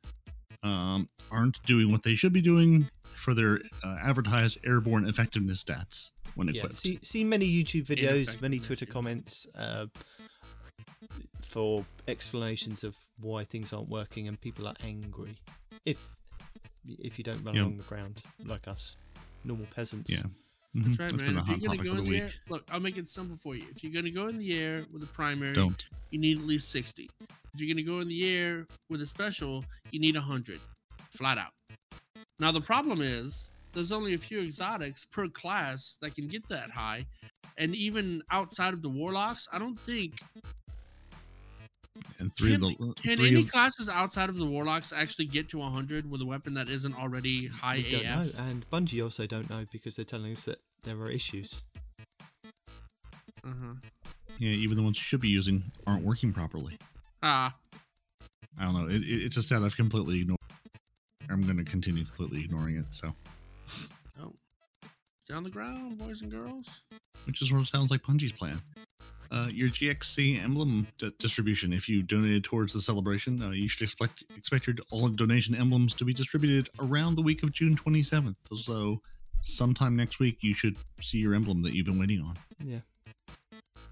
um, aren't doing what they should be doing for their uh, advertised airborne effectiveness stats when yeah, equipped. see see many YouTube videos, many Twitter comments uh, for explanations of why things aren't working, and people are angry if if you don't run Yeah. along the ground like us, normal peasants. Yeah. That's Mhm. right, been man. If you're gonna go in the the air, look, I'll make it simple for you. If you're gonna go in the air with a primary, Don't. you need at least 60. If you're going to go in the air with a special, you need 100. Flat out. Now, the problem is there's only a few exotics per class that can get that high. And even outside of the warlocks, I don't think. And three Can, of the can three any of, classes outside of the warlocks actually get to 100 with a weapon that isn't already high We don't AF? know, and Bungie also don't know because they're telling us that there are issues. Uh-huh. yeah, even the ones you should be using aren't working properly. Ah, I don't know. It, it, it's a stat I've completely ignored. I'm going to continue completely ignoring it. So, oh. Stay on the ground, boys and girls. which is what it sounds like Bungie's plan. Uh, your GCX emblem d- distribution. If you donated towards the celebration, uh, you should expect expect your all donation emblems to be distributed around the week of June 27th. So, sometime next week, you should see your emblem that you've been waiting on. Yeah.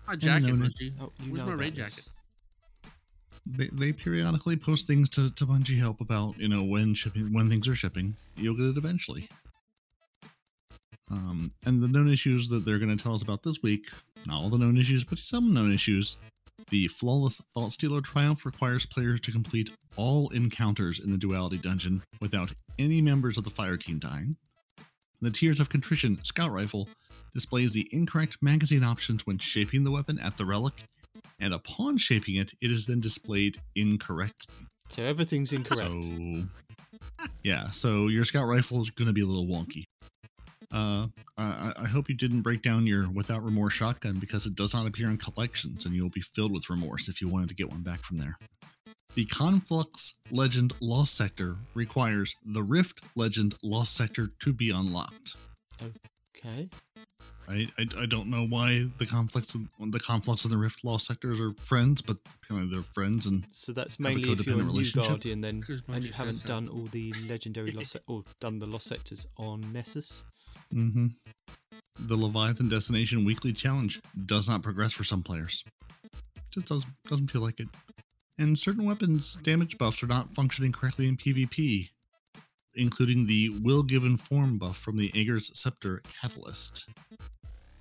My jacket, no, no. Bungie. Oh, Where's my about raid this. jacket? They, they periodically post things to, to Bungie Help about you know when shipping when things are shipping. You'll get it eventually. Um, and the known issues that they're going to tell us about this week, not all the known issues, but some known issues. The flawless Thought Stealer Triumph requires players to complete all encounters in the Duality Dungeon without any members of the fire team dying. The Tears of Contrition Scout Rifle displays the incorrect magazine options when shaping the weapon at the relic and upon shaping it, it is then displayed incorrectly. So everything's incorrect. So, <laughs> yeah, so your scout rifle is going to be a little wonky. Uh, I, I hope you didn't break down your without remorse shotgun because it does not appear in collections, and you'll be filled with remorse if you wanted to get one back from there. The Conflux Legend Lost Sector requires the Rift Legend Lost Sector to be unlocked. Okay. I, I, I don't know why the Conflux of, the Conflux of the Rift Lost Sectors are friends, but apparently they're friends, and So that's a mainly if you're a new guardian then and you haven't so. done all the legendary lost se- or done the lost sectors on Nessus. Hmm the Leviathan Destination Weekly Challenge does not progress for some players. Just doesn't doesn't feel like it. And certain weapons damage buffs are not functioning correctly in PvP, including the Will Given Form buff from the Ager's Scepter Catalyst.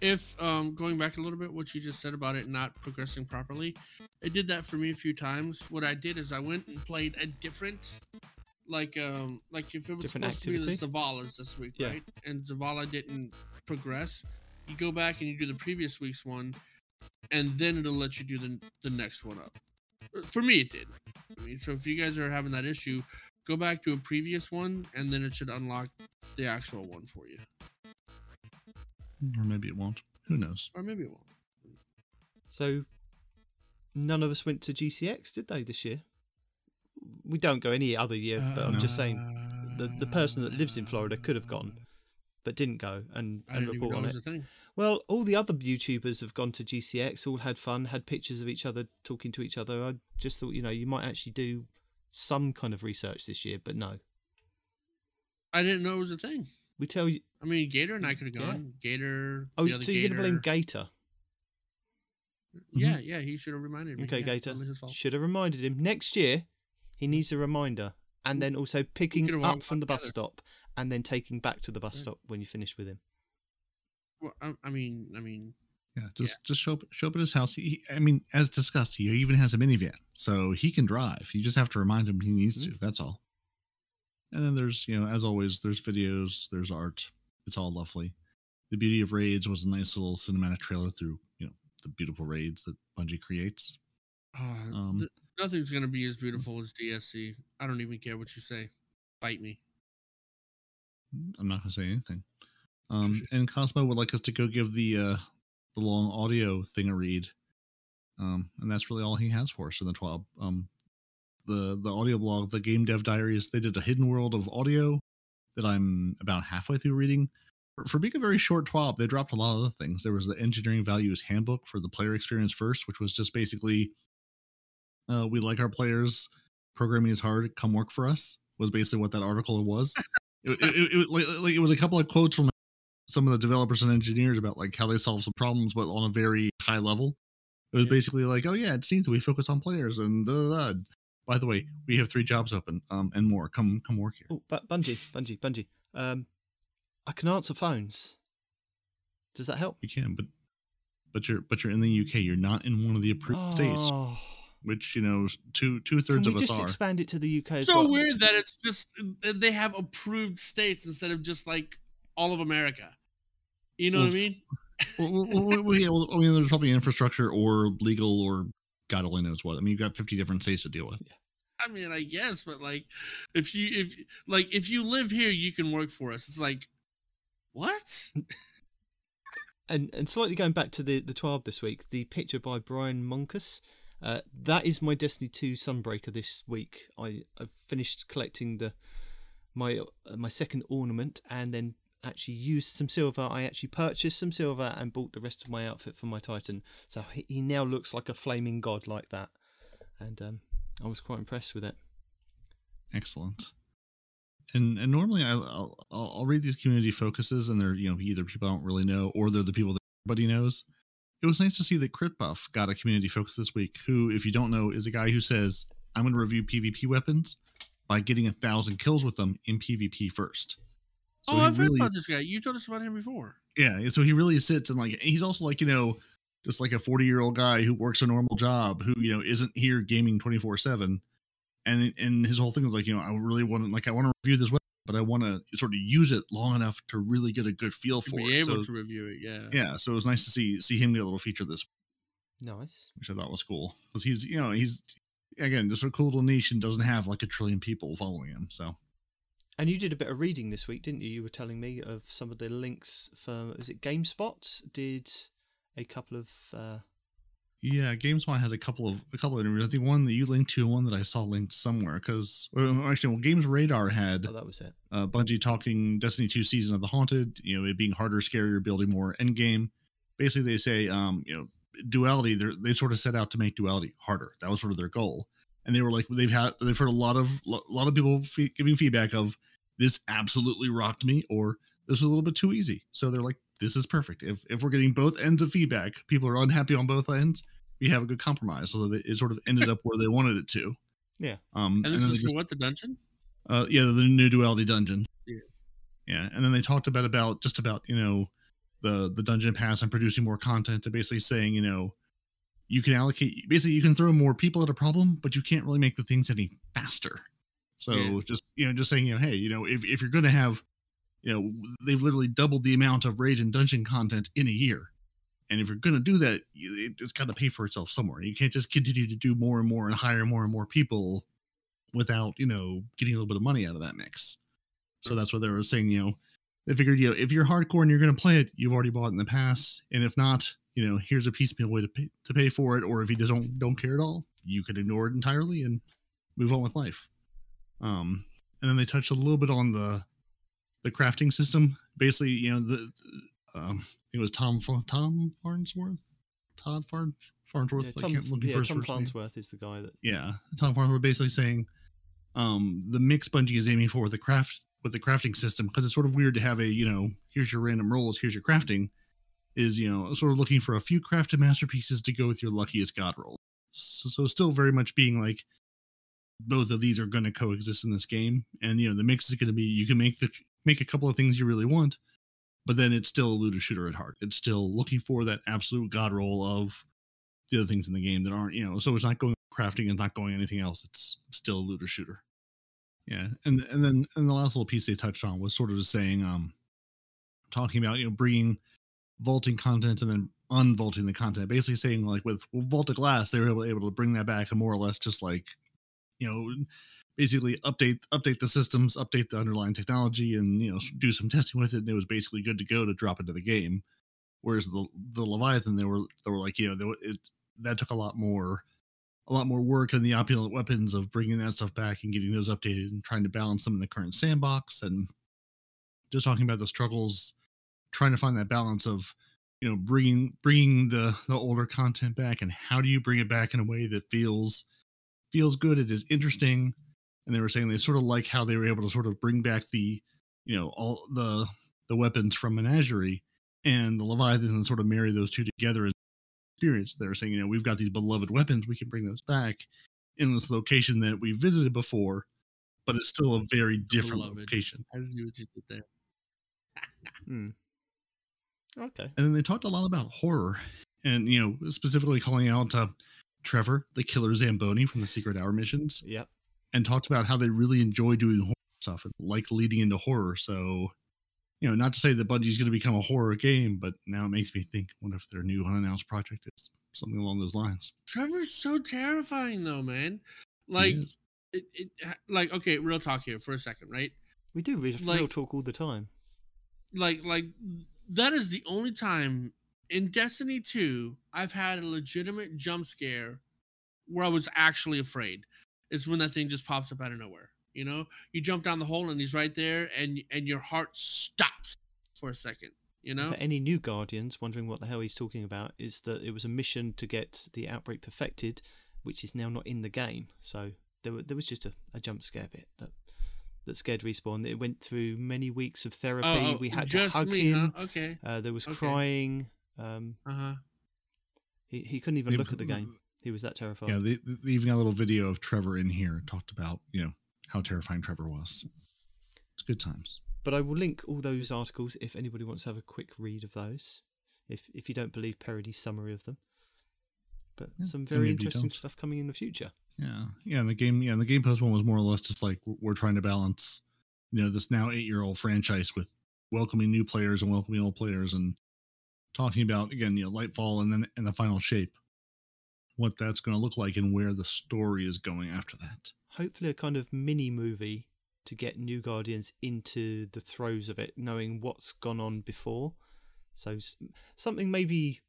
if um going back a little bit what you just said about it not progressing properly it did that for me a few times what i did is i went and played a different like um like if it was Different supposed to be the zavalas this week Yeah. right and zavala didn't progress you go back and you do the previous week's one and then it'll let you do the, the next one up for me it did i mean so if you guys are having that issue go back to a previous one and then it should unlock the actual one for you Or maybe it won't. Who knows? or maybe it won't So none of us went to GCX, did they, this year? We don't go any other year, but I'm just saying the the person that lives in Florida could have gone, but didn't go and, I and report know on it it. was a thing. Well, all the other YouTubers have gone to GCX, all had fun, had pictures of each other talking to each other. I just thought, you know, you might actually do some kind of research this year, but no. I didn't know it was a thing. We tell you. I mean, Gator and I could have Yeah. gone. Gator. Oh, so you're going to blame Gator. Yeah, mm-hmm. yeah, he should have reminded me. Okay, yeah, Gator. Should have reminded him. Next year, he needs a reminder. And mm. then also picking up from the gone bus together. stop and then taking back to the bus Right. stop when you finish with him. Well, I, I mean, I mean, Yeah, just just show up show up at his house. He, I mean, as discussed, he even has a minivan, so he can drive. You just have to remind him he needs to. Mm-hmm. That's all. And then there's you know, as always, there's videos, there's art. It's all lovely. The beauty of raids was a nice little cinematic trailer through you know the beautiful raids that Bungie creates. Uh, Um, th- nothing's gonna be as beautiful as DSC. I don't even care what you say. Bite me. I'm not gonna say anything. Um, <laughs> and Cozmo would like us to go give the uh, the long audio thing a read. Um, and that's really all he has for us in the 12. Um, the the audio blog, the Game Dev Diaries, they did a hidden world of audio that I'm about halfway through reading. For, for being a very short 12, they dropped a lot of other things. There was the Engineering Values Handbook for the player experience first, which was just basically uh, we like our players. Programming is hard. Come work for us. Was basically what that article was. it, it, it, it, like, like, it was a couple of quotes from some of the developers and engineers about like how they solve some problems, but on a very high level. It was Yeah. basically like, oh yeah, it seems that we focus on players and da, da, da. by the way, we have three jobs open um and more. Come come work here. Oh, but Bungie, Bungie, Bungie. Um, I can answer phones. Does that help? You can, but but you're but you're in the UK. You're not in one of the approved states, Oh, which you know two two thirds we of us just are. expand it to the UK as so well? weird that it's just they have approved states instead of just like all of America. You know Well, what I mean? <laughs> well, well, well, well, yeah, well, I mean, there's probably infrastructure or legal or God only knows what. I mean, you've got 50 different states to deal with. I mean, I guess, but like, if you if like if you live here, you can work for us. It's like, what? <laughs> And and slightly going back to the the twelve this week, the picture by Brian Monkus. Uh, that is my Destiny Two Sunbreaker this week. I I've finished collecting the my uh, my second ornament and then actually used some silver. I actually purchased some silver and bought the rest of my outfit for my Titan. So he, he now looks like a flaming god like that, and um, I was quite impressed with it. Excellent. And and normally I, I'll I'll I'll read these community focuses, and they're you know either people I don't really know or they're the people that everybody knows. It was nice to see that Crit Buff got a community focus this week. Who, if you don't know, is a guy who says I'm going to review PvP weapons by getting a thousand kills with them in PvP first. So oh, I've heard about this guy. You told us about him before. yeah so he really sits and like he's also like you know just like a 40 year old guy who works a normal job who you know isn't here gaming 24 7 and and his whole thing is like you know i really want to like i want to review this weapon but i want to sort of use it long enough to really get a good feel To for be it able so, to review it, yeah. yeah so it was nice to see see him get a little feature this Nice. which i thought was cool because he's you know he's again just a cool little niche and doesn't have like a trillion people following him so And you did a bit of reading this week, didn't you? You were telling me of some of the links for is it GameSpot did a couple of uh, Yeah, GameSpot has a couple of a couple of interviews. I think one that you linked to, and one that I saw linked somewhere. Because well, actually, well, Games Radar had oh that was it. uh, Bungie talking Destiny 2 Season of the Haunted, you know, it being harder, scarier, building more end game. Basically, they say, um, you know, duality, they're- they sort of set out to make duality harder. That was sort of their goal. And they were like, they've had, they've heard a lot of, a lot of people fe- giving feedback of this absolutely rocked me or this was a little bit too easy. So they're like, this is perfect. If, if we're getting both ends of feedback, people are unhappy on both ends, we have a good compromise. So that it sort of ended up where they wanted it to. <laughs> Yeah. Um, And this then is they for what the dungeon? uh, yeah, the new duality dungeon. Yeah. Yeah, and then they talked about about just about you know the the dungeon pass and producing more content and basically saying you know you can allocate basically you can throw more people at a problem, but you can't really make the things any faster. So Yeah. just you know just saying you know hey you know if if you're going to have you know they've literally doubled the amount of raid and dungeon content in a year. And if you're going to do that, it's got to pay for itself somewhere. You can't just continue to do more and more and hire more and more people without you know getting a little bit of money out of that mix. So that's what they were saying. You know, they figured you know if you're hardcore and you're going to play it, you've already bought it in the past, and if not, you know, here's a piecemeal way to pay to pay for it. Or if you just don't don't care at all, you could ignore it entirely and move on with life. Um, and then they touched a little bit on the the crafting system. Basically, you know, the um, think it was Tom Tom Farnsworth, Todd Farn Farnsworth. Yeah, I Tom, can't look yeah, Tom first name. Farnsworth is the guy that yeah tom farmer basically saying um the mix bungie is aiming for with the craft with the crafting system because it's sort of weird to have a you know here's your random rolls here's your crafting is you know sort of looking for a few crafted masterpieces to go with your luckiest god roll so, so still very much being like both of these are going to coexist in this game and you know the mix is going to be you can make the make a couple of things you really want but then it's still a looter shooter at heart it's still looking for that absolute god roll of the other things in the game that aren't, you know, so it's not going crafting and not going anything else. It's still a looter shooter. Yeah, and and then and the last little piece they touched on was sort of saying, um, talking about you know bringing vaulting content and then unvaulting the content. Basically saying like with, with vaulted glass, they were able, able to bring that back and more or less just like, you know, basically update update the systems, update the underlying technology, and you know do some testing with it. And it was basically good to go to drop into the game. Whereas the the Leviathan, they were they were like you know it that took a lot more a lot more work and the opulent weapons of bringing that stuff back and getting those updated and trying to balance them in the current sandbox and just talking about the struggles trying to find that balance of you know bringing bringing the the older content back and how do you bring it back in a way that feels feels good it is interesting and they were saying they sort of like how they were able to sort of bring back the you know all the the weapons from menagerie and the leviathan and sort of marry those two together as experience. They're saying, you know, we've got these beloved weapons, we can bring those back in this location that we visited before, but it's still a very different Beloved. location. I see what you did there. <laughs> Hmm. Okay. And then they talked a lot about horror, and you know, specifically calling out uh, Trevor, the killer Zamboni from the Secret Hour missions, Yep. And talked about how they really enjoy doing horror stuff and like leading into horror. So, you know, not to say that Bungie's going to become a horror game, but now it makes me think, what if their new unannounced project is something along those lines? Trevor's so terrifying though, man. Like it, it like okay, real talk here for a second, right? We do real, Like- real talk all the time. Like like that is the only time in Destiny 2 I've had a legitimate jump scare where I was actually afraid. Is when that thing just pops up out of nowhere. You know, you jump down the hole and he's right there, and and your heart stops for a second. You know, For any new Guardians wondering what the hell he's talking about, is that it was a mission to get the outbreak perfected, which is now not in the game. So there, were, there was just a, a jump scare bit that that scared respawn. It went through many weeks of therapy. oh, oh, we had just to hug me, him. huh? Okay, Uh, there was Okay. crying. Um, uh huh. he he couldn't even They- look at the game. He was that terrifying. Yeah, they, they even got a little video of Trevor in here and talked about, you know, how terrifying Trevor was. It's good times. But I will link all those articles if anybody wants to have a quick read of those. If if you don't believe Parody's summary of them. But Yeah, some very interesting stuff coming in the future. Yeah, yeah. And the game, yeah, and the game post one was more or less just like we're, we're trying to balance, you know, this now eight year old franchise with welcoming new players and welcoming old players and talking about again, you know, Lightfall and then and the final shape, what that's going to look like and where the story is going after that. Hopefully, a kind of mini movie to get new guardians into the throes of it, knowing what's gone on before. So something maybe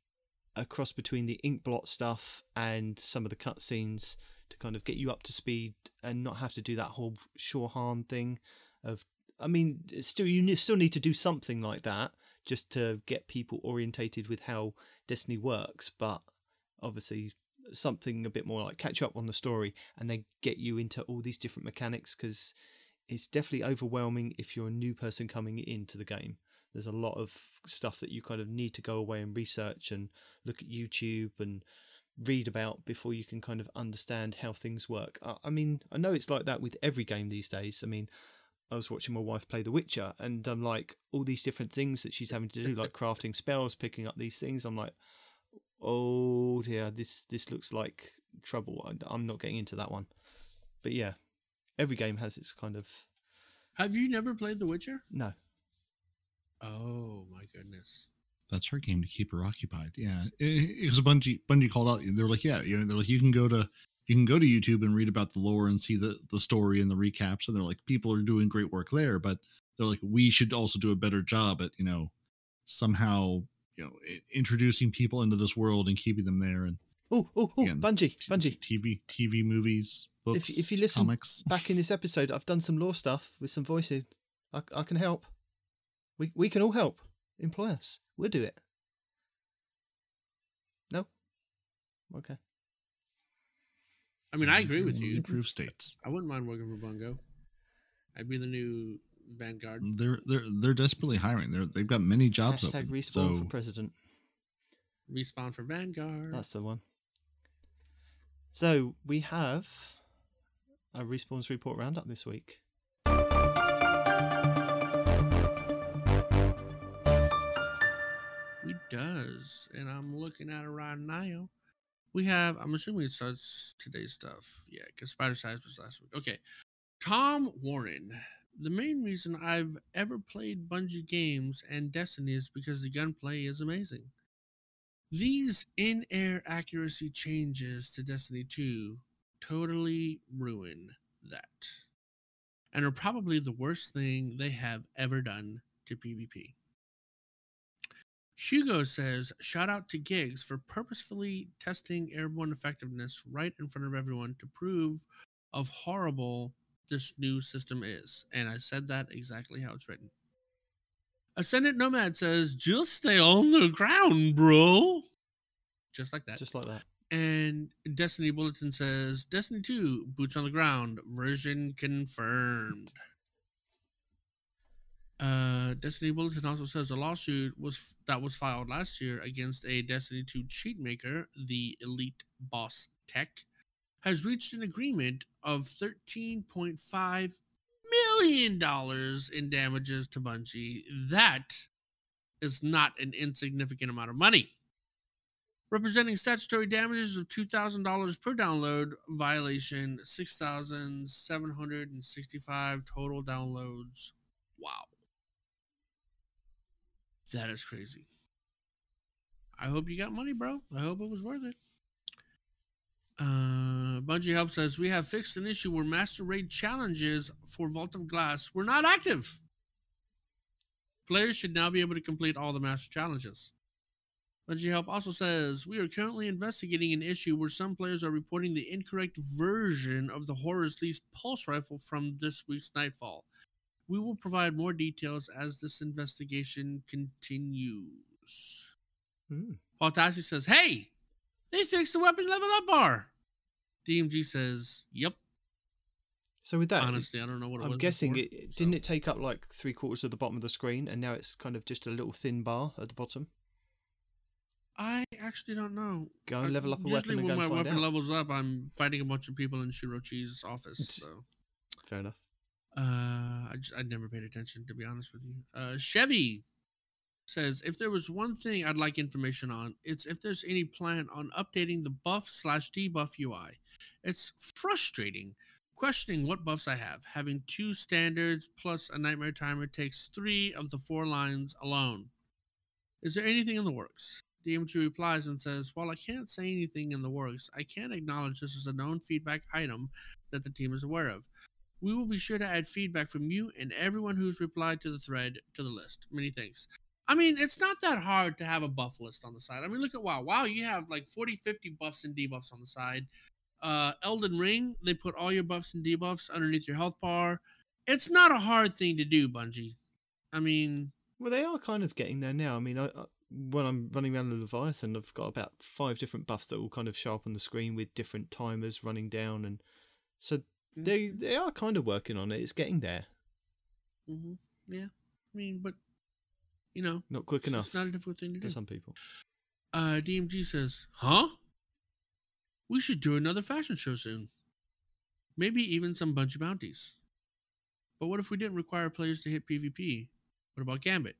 a cross between the ink blot stuff and some of the cutscenes to kind of get you up to speed and not have to do that whole sure harm thing of I mean still you still need to do something like that just to get people orientated with how Destiny works but obviously something a bit more like catch up on the story and then get you into all these different mechanics because it's definitely overwhelming if you're a new person coming into the game there's a lot of stuff that you kind of need to go away and research and look at YouTube and read about before you can kind of understand how things work. I, mean, I know it's like that with every game these days. I mean, I was watching my wife play The Witcher, and I'm like all these different things that she's having to do, like crafting spells, picking up these things. I'm like, oh dear, this this looks like trouble. I, I'm not getting into that one. But yeah, every game has its kind of Have you never played The Witcher? no. Oh my goodness. That's her game to keep her occupied. Yeah, it, it was Bungie. Bungie called out. They're like, yeah, you know, they're like, you can go to you can go to YouTube and read about the lore and see the the story and the recaps. And they're like, people are doing great work there, but they're like, we should also do a better job at you know somehow you know introducing people into this world and keeping them there and Oh, oh, oh, Again, Bungie, t- Bungie. TV TV movies books if you listen comics. back in this episode, I've done some lore stuff with some voicing. I, I can help. We we can all help. Employ us. We'll do it. No. Okay. I mean, I agree with you. Improve states. I wouldn't mind working for Bungo. I'd be the new Vanguard. They're they're they're desperately hiring. They're they've got many jobs Hashtag open. respawn so for president. Respawn for Vanguard. That's the one. So we have a respawns report roundup this week. We does, and I'm looking at it right now. We have. I'm assuming it starts today's stuff. Yeah, because Spider Size was last week. Okay, Tom Warren. The main reason I've ever played Bungie games and Destiny is because the gunplay is amazing. These in-air accuracy changes to Destiny 2 totally ruin that, and are probably the worst thing they have ever done to PvP. Hugo says, shout out to Gigs for purposefully testing airborne effectiveness right in front of everyone to prove of horrible this new system is. And I said that exactly how it's written. Ascendant Nomad says, just stay on the ground, bro. Just like that. Just like that. And Destiny Bulletin says, Destiny 2, boots on the ground, version confirmed. Uh, Destiny Bulletin also says a lawsuit was that was filed last year against a Destiny 2 cheat maker, the Elite Boss Tech, has reached an agreement of $13.5 million in damages to Bungie. That is not an insignificant amount of money. Representing statutory damages of $2,000 per download violation, 6,765 total downloads. Wow. That is crazy. I hope you got money, bro. I hope it was worth it. Uh, Bungie Help says we have fixed an issue where Master Raid challenges for Vault of Glass were not active. Players should now be able to complete all the Master challenges. Bungie Help also says we are currently investigating an issue where some players are reporting the incorrect version of the Horror's Least pulse rifle from this week's Nightfall. We will provide more details as this investigation continues. Hmm. Paul Tassi says, Hey, they fixed the weapon level up bar. DMG says, Yep. So with that, Honestly, I don't know what it I'm guessing before, it so- didn't it take up like three quarters of the bottom of the screen, and now it's kind of just a little thin bar at the bottom. I actually don't know. Go and level up a usually weapon and when my weapon out. levels up, I'm fighting a bunch of people in Shirochi's office. So Fair enough. uh, I just I never paid attention to be honest with you. Uh, Chevy says if there was one thing I'd like information on, it's if there's any plan on updating the buff slash debuff UI. It's frustrating questioning what buffs I have. Having two standards plus a nightmare timer takes three of the four lines alone. Is there anything in the works? DMG replies and says, While I can't say anything in the works, I can acknowledge this is a known feedback item that the team is aware of. We will be sure to add feedback from you and everyone who's replied to the thread to the list. Many thanks. I mean, it's not that hard to have a buff list on the side. I mean, look at WoW. WoW, you have like 40, 50 buffs and debuffs on the side. Uh, Elden Ring, they put all your buffs and debuffs underneath your health bar. It's not a hard thing to do, Bungie. I mean, Well, they are kind of getting there now. I mean, I, I, when I'm running around the Leviathan, I've got about five different buffs that will kind of show up on the screen with different timers running down, and so they they are kind of working on it. It's getting there, hmm yeah. I mean, but you know, not quick it's, enough it's not a difficult thing to for do. some people. Uh, DMG says, "Huh? We should do another fashion show soon. Maybe even some Bungie bounties. But what if we didn't require players to hit PvP? What about Gambit?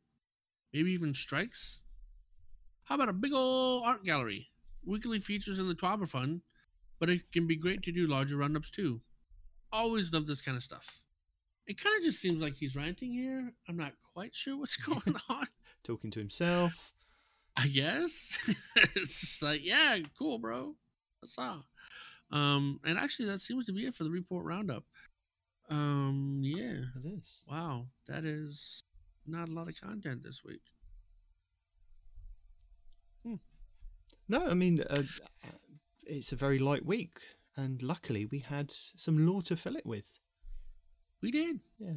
Maybe even strikes? How about a big ol' art gallery? Weekly features in the TWAB are fun, but it can be great to do larger roundups too. Always love this kind of stuff. It kind of just seems like he's ranting here. I'm not quite sure what's <laughs> going on. Talking to himself. I guess <laughs> it's just like, yeah, cool, bro. That's all. Um, and actually, that seems to be it for the report roundup. Um, yeah, It is. wow, that is not a lot of content this week. No, I mean, uh, it's a very light week, and luckily we had some lore to fill it with. We did, Yeah,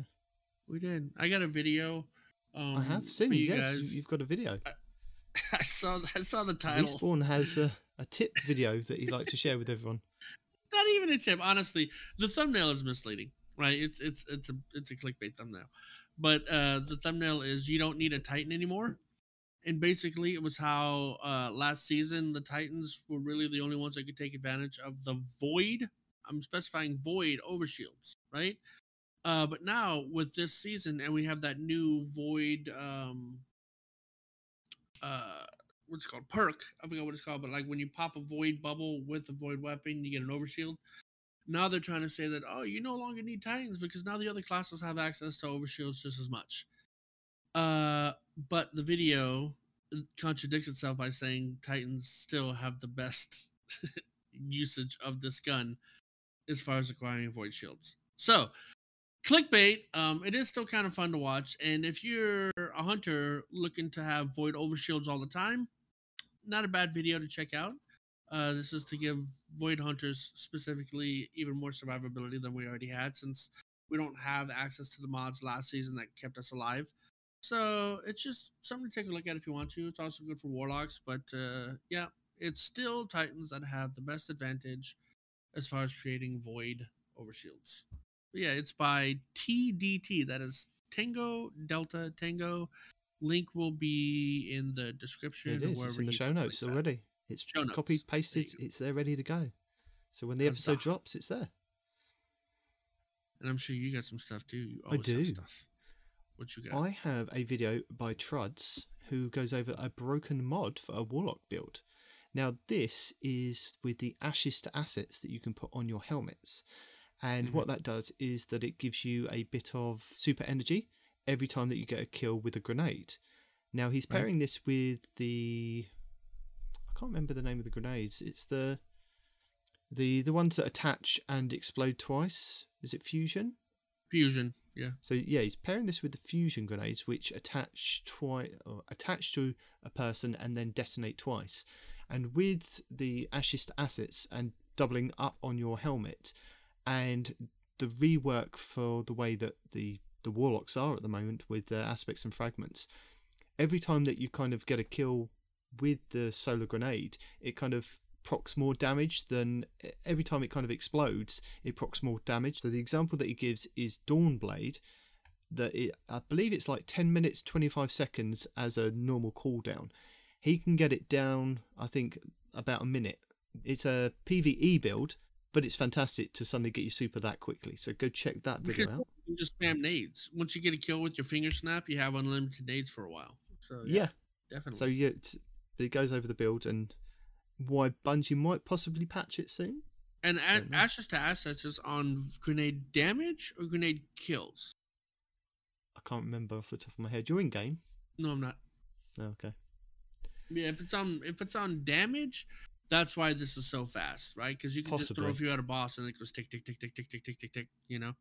we did. I got a video. Um, I have seen. you yes, guys. you've got a video. <laughs> I saw. I saw the title. Respawn has a, a tip video that he'd like to share with everyone. <laughs> not even a tip honestly the thumbnail is misleading right it's it's it's a it's a clickbait thumbnail but uh the thumbnail is you don't need a titan anymore and basically it was how uh last season the titans were really the only ones that could take advantage of the void i'm specifying void over shields, right uh but now with this season and we have that new void um uh what's called perk. I forgot what it's called, but like when you pop a void bubble with a void weapon, you get an overshield. Now they're trying to say that oh, you no longer need titans because now the other classes have access to overshields just as much. Uh, but the video contradicts itself by saying titans still have the best <laughs> usage of this gun as far as acquiring void shields. So clickbait um it is still kind of fun to watch and if you're a hunter looking to have void overshields all the time not a bad video to check out. Uh this is to give void hunters specifically even more survivability than we already had since we don't have access to the mods last season that kept us alive. So it's just something to take a look at if you want to. It's also good for warlocks but uh yeah it's still titans that have the best advantage as far as creating void overshields yeah, it's by TDT. That is Tango Delta Tango. Link will be in the description. It is. It's in the show notes links at. already. It's Show copied, There you pasted. go. It's there, ready to go. So when the episode drops, it's there. And I'm sure you got some stuff too. You I do. have stuff. What you got? I have a video by Truds who goes over a broken mod for a Warlock build. Now, this is with the Ashes to Assets that you can put on your helmets. And Mhm. what that does is that it gives you a bit of super energy every time that you get a kill with a grenade. Now, he's Right. pairing this with the. I can't remember the name of the grenades. It's the. The, the ones that attach and explode twice. Is it fusion? Fusion. Yeah. So yeah, he's pairing this with the fusion grenades, which attach twice, or attach to a person and then detonate twice. And with the ashes to assets and doubling up on your helmet, and the rework for the way that the the warlocks are at the moment with their aspects and fragments, every time that you kind of get a kill with the solar grenade, it kind of procs more damage than every time it kind of explodes, it procs more damage. So the example that he gives is Dawnblade. That it, I believe it's like 10 minutes 25 seconds as a normal cooldown. He can get it down, I think, about a minute. It's a PVE build, but it's fantastic to suddenly get you super that quickly. So go check that video Because out. you just spam nades. Once you get a kill with your finger snap, you have unlimited nades for a while. So yeah, Yeah. definitely. So yeah, but it goes over the build and why Bungie might possibly patch it soon. and a- Ashes to Assets is on grenade damage or grenade kills. I can't remember off the top of my head. You're in game. No, I'm not. Oh, okay. Yeah, if it's on if it's on damage, that's why this is so fast, right? Because you can just throw a few at a boss and it goes tick tick tick tick tick tick tick tick tick. You know,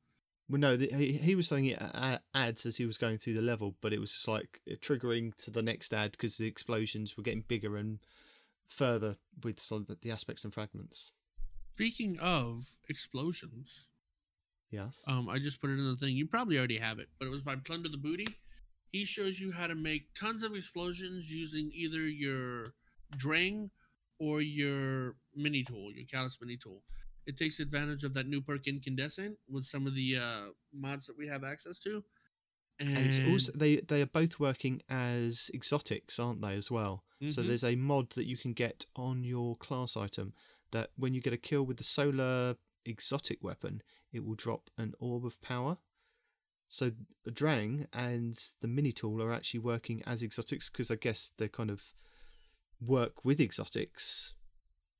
Well, no, the, he, he was saying it a- ads as he was going through the level, but it was just like triggering to the next ad because the explosions were getting bigger and further with some of the- the aspects and fragments. Speaking of explosions, Yes. um, I just put it in the thing. You probably already have it, but it was by Plunder the Booty. He shows you how to make tons of explosions using either your Drang or your mini tool, your Calus mini tool. It takes advantage of that new perk Incandescent with some of the uh, mods that we have access to. And, and also they they are both working as exotics, aren't they? As well. So Mhm. there's a mod that you can get on your class item that when you get a kill with the solar exotic weapon, it will drop an orb of power. So the Drang and the mini tool are actually working as exotics because I guess they're kind of work with exotics.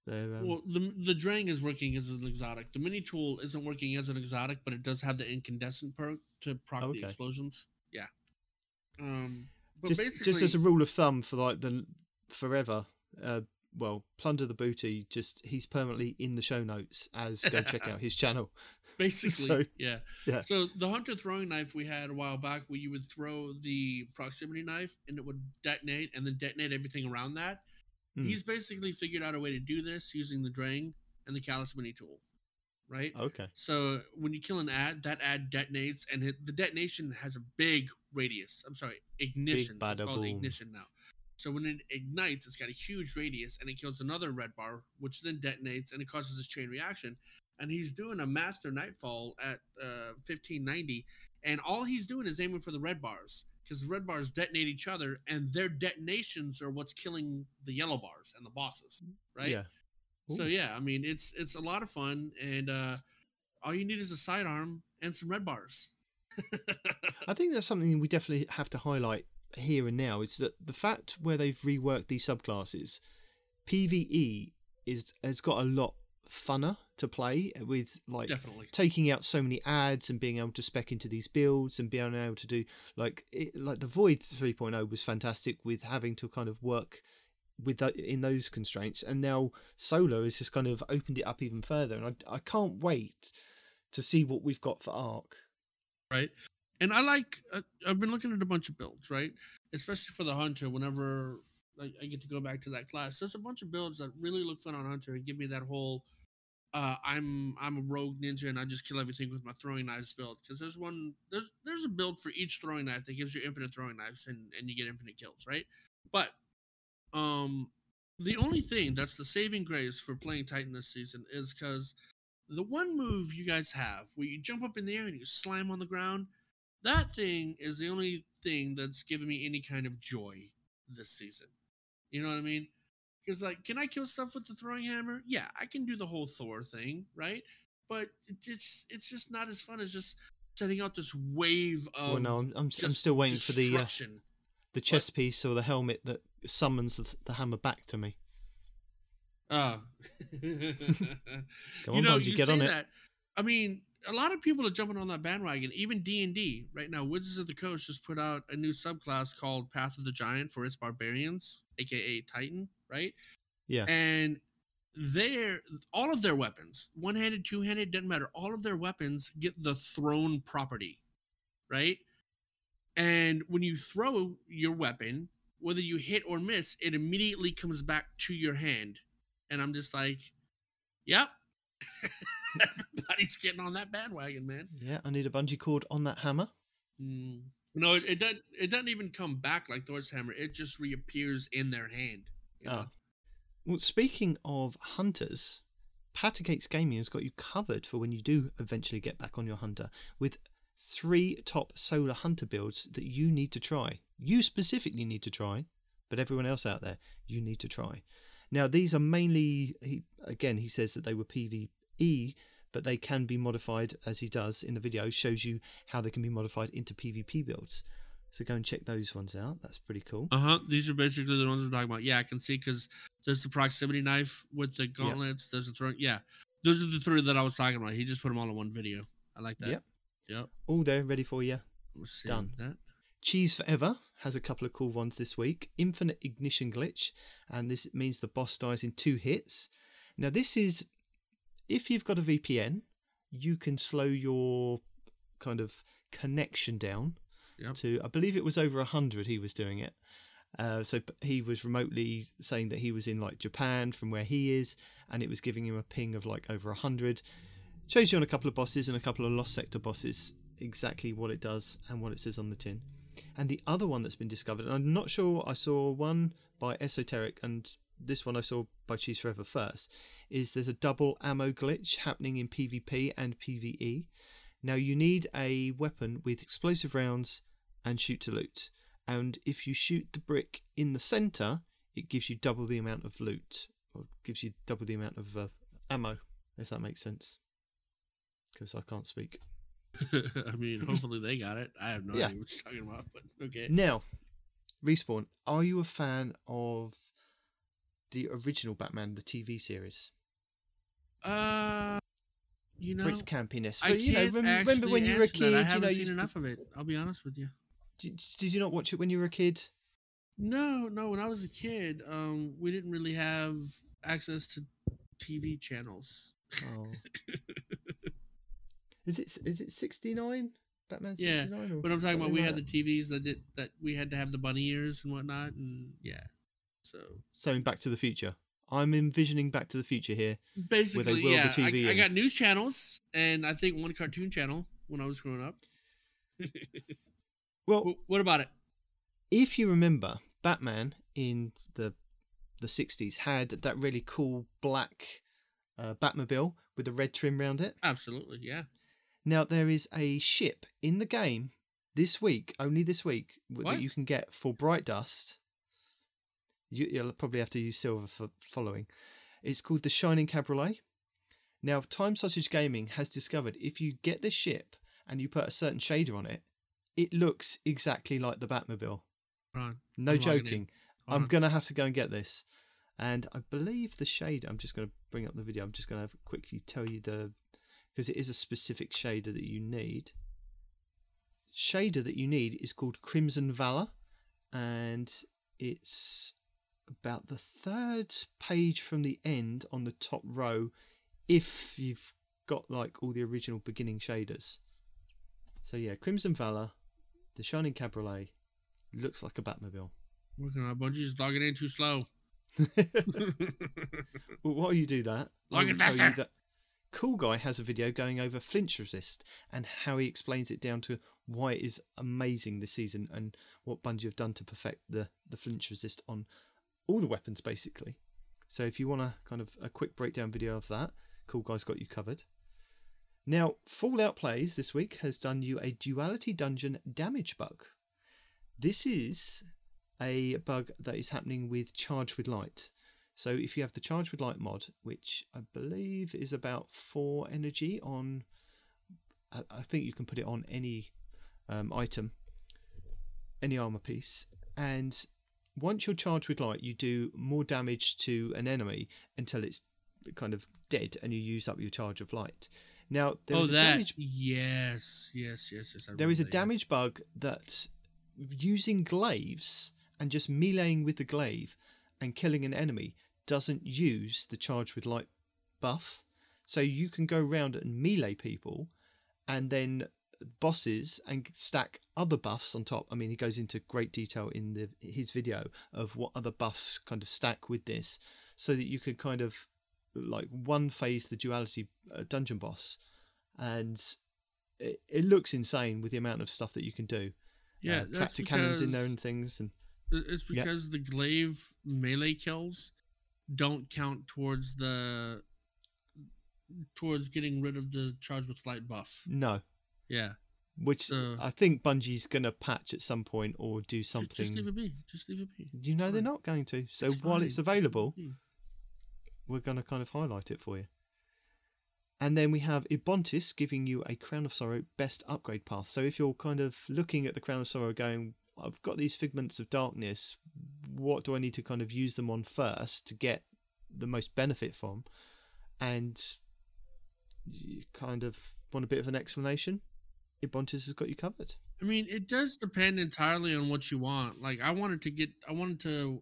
Um, well, the the Drang is working as an exotic. The mini tool isn't working as an exotic, but it does have the incandescent perk to proc Okay. the explosions. Yeah. Um, but just, basically, just as a rule of thumb for like the forever uh well plunder the booty just he's permanently in the show notes as go check out his channel <laughs> <laughs> basically, so- yeah. yeah. So the hunter throwing knife we had a while back, where you would throw the proximity knife and it would detonate, and then detonate everything around that. Hmm. He's basically figured out a way to do this using the Drang and the Calus mini tool, right? okay So when you kill an ad, that ad detonates, and it, the detonation has a big radius. I'm sorry, ignition. it's called ignition now. So when it ignites, it's got a huge radius, and it kills another red bar, which then detonates, and it causes this chain reaction. And he's doing a master nightfall at uh, 1590, and all he's doing is aiming for the red bars because the red bars detonate each other, and their detonations are what's killing the yellow bars and the bosses, right? yeah So yeah, I mean it's it's a lot of fun, and uh, all you need is a sidearm and some red bars. i think that's something we definitely have to highlight here and now is that the fact where they've reworked these subclasses pve is has got a lot funner to play with like Definitely. taking out so many ads and being able to spec into these builds and being able to do like it, like the void 3.0 was fantastic with having to kind of work with that in those constraints and now solar has just kind of opened it up even further and I, I can't wait to see what we've got for arc right? And I like. Uh, I've been looking at a bunch of builds, right? Especially for the hunter. Whenever I, I get to go back to that class, there's a bunch of builds that really look fun on hunter and give me that whole. Uh, I'm I'm a rogue ninja and I just kill everything with my throwing knives build because there's one there's there's a build for each throwing knife that gives you infinite throwing knives and and you get infinite kills right but um the only thing that's the saving grace for playing Titan this season is because the one move you guys have where you jump up in the air and you slam on the ground, that thing is the only thing that's given me any kind of joy this season. You know what I mean? Because like, can I kill stuff with the throwing hammer? Yeah, I can do the whole Thor thing, right? But it's it's just not as fun as just setting out this wave of. well no I'm, I'm, I'm still waiting for the uh, the chest piece or the helmet that summons the, the hammer back to me <laughs> Oh. Come <laughs> on, Bungie, get on it. That. I mean, a lot of people are jumping on that bandwagon. Even D and D right now. Wizards of the Coast just put out a new subclass called Path of the Giant for its barbarians, aka Titan, right? yeah And their all of their weapons, one handed, two handed, doesn't matter. All of their weapons get the thrown property, right? And when you throw your weapon, whether you hit or miss, it immediately comes back to your hand. And I'm just like, yep. <laughs> Everybody's getting on that bandwagon, man. yeah I need a bungee cord on that hammer Mm. No, it, it doesn't. It doesn't even come back like Thor's hammer. It just reappears in their hand. Know? Oh. Ah. Well, speaking of hunters, Patagates Gaming has got you covered for when you do eventually get back on your hunter with three top solar hunter builds that you need to try. You specifically need to try, but everyone else out there, you need to try. Now, these are mainly, he, again, he says that they were PvE, but they can be modified, as he does in the video, shows you how they can be modified into PvP builds. So go and check those ones out. That's pretty cool. Uh huh. These are basically the ones I'm talking about. Yeah, I can see because there's the proximity knife with the gauntlets. There's the throw. Yeah, those are the three that I was talking about. He just put them all in one video. I like that. Yep. Yep. All there, ready for you. Done. That. Cheese Forever has a couple of cool ones this week. Infinite Ignition Glitch, and this means the boss dies in two hits. Now, this is if you've got a VPN, you can slow your kind of connection down Yep. to, I believe it was over a 100 he was doing it. Uh, so he was remotely saying that he was in like Japan from where he is, and it was giving him a ping of like over a 100. Shows you on a couple of bosses and a couple of Lost Sector bosses exactly what it does and what it says on the tin. And the other one that's been discovered, and I'm not sure, I saw one by Esoteric and this one I saw by Cheese Forever first, is there's a double ammo glitch happening in PvP and PvE. Now you need a weapon with explosive rounds and shoot to loot. And if you shoot the brick in the center, it gives you double the amount of loot, or gives you double the amount of uh, ammo, if that makes sense. Because I can't speak. <laughs> I mean, <laughs> hopefully they got it. I have no Yeah. idea what you're talking about, but okay. Now, Respawn, are you a fan of the original Batman, the TV series? Uh, you know, for its campiness. I you know, can't rem- actually remember when you were a answer that. kid? I you haven't know, seen used to- enough of it. I'll be honest with you. did, did you not watch it when you were a kid? No, no. When I was a kid, um, we didn't really have access to TV channels. Oh. <laughs> is it is it sixty nine? Batman Yeah? But I'm talking about we had the TVs that did that we had to have the bunny ears and whatnot, and yeah. So So in Back to the Future. I'm envisioning Back to the Future here. basically, yeah, I, I got news channels and I think one cartoon channel when I was growing up. Well, Wh- what about it? if you remember, Batman in the the sixties had that really cool black uh, Batmobile with a red trim around it. Absolutely, yeah. Now there is a ship in the game this week, only this week, What? that you can get for Bright Dust. You, you'll probably have to use silver for following. It's called the Shining Cabriolet. Now, Time Sausage Gaming has discovered if you get the ship and you put a certain shader on it, it looks exactly like the Batmobile. On. No I'm joking. I'm on. gonna have to go and get this, and I believe the shade. I'm just gonna bring up the video. I'm just gonna quickly tell you the because it is a specific shader that you need. Shader that you need is called Crimson Valor, and it's about the third page from the end on the top row, if you've got like all the original beginning shaders. So yeah, Crimson Valor, the Shining Cabriolet, looks like a Batmobile. Working on a bunch. Just logging in too slow. <laughs> <laughs> Well, while you do that, Log in faster. that Cool Guy has a video going over flinch resist and how he explains it down to why it is amazing this season and what Bungie have done to perfect the, the flinch resist on all the weapons basically. So if you want a kind of a quick breakdown video of that, Cool Guy's got you covered. Now, Fallout Plays this week has done you a Duality Dungeon damage bug. This is a bug that is happening with Charge with Light. So if you have the Charge with Light mod, which I believe is about four energy on, I, think you can put it on any um, item, any armor piece, and once you're charged with light, you do more damage to an enemy until it's kind of dead, and you use up your charge of light. Now there oh, is a that. damage Yes, yes, yes, yes. I there is a that, yeah. damage bug that using glaives and just meleeing with the glaive and killing an enemy doesn't use the charge with light buff. So you can go around and melee people and then bosses and stack other buffs on top. I mean, he goes into great detail in the his video of what other buffs kind of stack with this so that you can kind of like one phase the duality uh, dungeon boss and it, it looks insane with the amount of stuff that you can do. Yeah, uh, tractor cannons in there and things, and It's Yeah. because the glaive melee kills don't count towards the towards getting rid of the charge with light buff. no, Yeah, which So- I think Bungie's gonna patch at some point or do something. just leave it be. Just leave it be. you know It's they're fine. not going to. So It's while fine. it's it available, we're gonna kind of highlight it for you. And then we have Ibontis giving you a Crown of Sorrow best upgrade path. So if you're kind of looking at the Crown of Sorrow going, I've got these figments of darkness, what do I need to kind of use them on first to get the most benefit from? And you kind of want a bit of an explanation? Ibontis has got you covered. I mean, it does depend entirely on what you want. Like, I wanted to get, I wanted to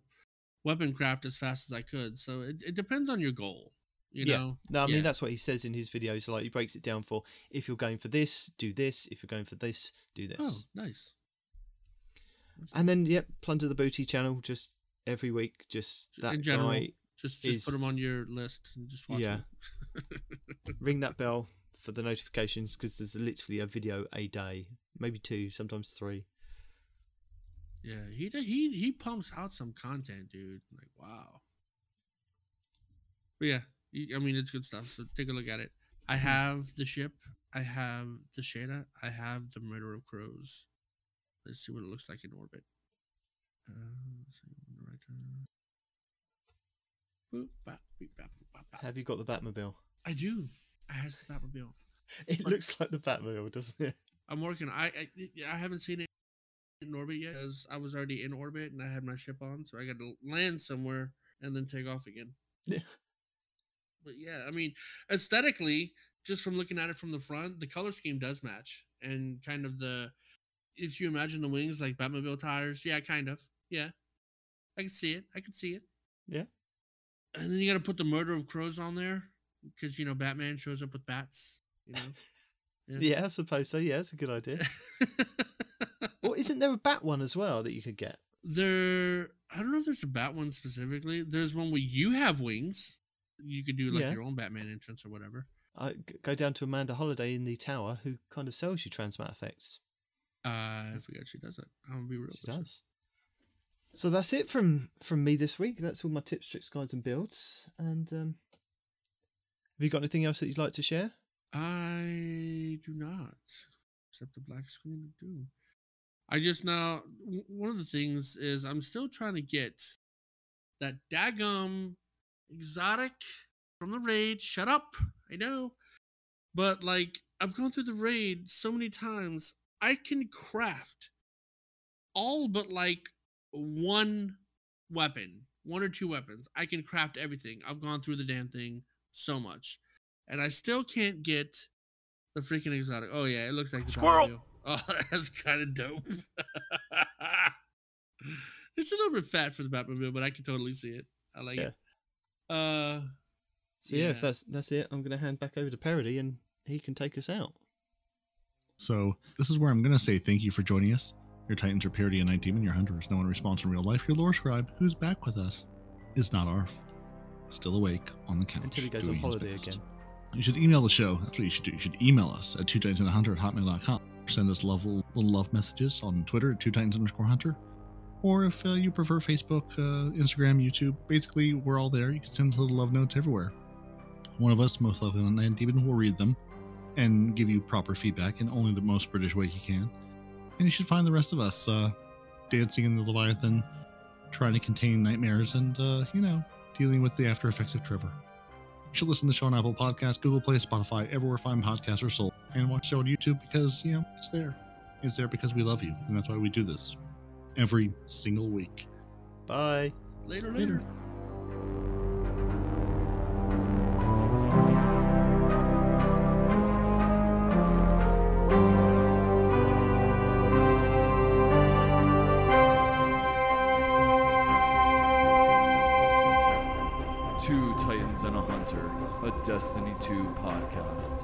weapon craft as fast as I could. So it, it depends on your goal. You Yeah. know, No, I mean Yeah. that's what he says in his videos. Like he breaks it down for if you're going for this, do this. If you're going for this, do this. oh, nice. And then yep, plunder the booty channel just every week. Just that In general, guy. just just is- put them on your list and just watch Yeah. them. <laughs> Ring that bell for the notifications because there's literally a video a day, maybe two, sometimes three. Yeah, he he he pumps out some content, dude. Like wow. But yeah, I mean it's good stuff. So take a look at it. I have the ship. I have the Shada. I have the Murder of Crows. Let's see what it looks like in orbit. Uh, let's see, right. Boop, bop, beep, bop, bop. Have you got the Batmobile? I do. I has the Batmobile. It But- looks like the Batmobile, doesn't it? I'm working. I I, I haven't seen it in orbit yet, because I was already in orbit and I had my ship on, so I got to land somewhere and then take off again. Yeah. But yeah, I mean, aesthetically, just from looking at it from the front, the color scheme does match, and kind of the if you imagine the wings like Batmobile tires, yeah, kind of, yeah, I can see it. I can see it. Yeah. And then you got to put the murder of crows on there because you know Batman shows up with bats. You know. <laughs> Yeah, I suppose so. Yeah, that's a good idea. <laughs> Or isn't there a Bat one as well that you could get? there i don't know if there's a bat one specifically there's one where you have wings you could do like Yeah. your own batman entrance or whatever I go down to Amanda Holliday in the tower, who kind of sells you transmat effects. uh i forget she does it i'm gonna be real She you. does. So that's it from from me this week. That's all my tips, tricks, guides, and builds. And um, you got anything else that you'd like to share? i do not except the black screen of doom. I just now one of the things is i'm still trying to get that dagum exotic from the raid. Shut up. I know. But like i've gone through the raid so many times i can craft all but like one weapon one or two weapons. I can craft everything. I've gone through the damn thing so much and i still can't get the freaking exotic oh yeah it looks like the Squirrel. Oh <laughs> that's kind of dope <laughs> it's a little bit fat for the batmobile but i can totally see it i like it uh So yeah, if that's that's it, I'm going to hand back over to Parody, and he can take us out. So this is where I'm going to say thank you for joining us. Your Titans are Parody and Night Demon, your hunter is no one response in real life. Your lore scribe, who's back with us, is not Arf. Still awake on the couch. Until he goes on holiday again. You should email the show. That's what you should do. You should email us at two titans and a hunter at hotmail.com. Send us love, little love messages on Twitter at two titans underscore hunter. Or if uh, you prefer Facebook, uh, Instagram, YouTube, basically we're all there. You can send us little love notes everywhere. One of us, most likely on Night Demon, will read them and give you proper feedback in only the most British way he can. And you should find the rest of us uh, dancing in the Leviathan, trying to contain nightmares, and, uh, you know, dealing with the after effects of Trevor. You should listen to the show on Apple Podcasts, Google Play, Spotify, everywhere fine podcasts are sold, and watch the show on YouTube because, you know, it's there. It's there because we love you, and that's why we do this every single week. Bye. later Later. later 2 podcast.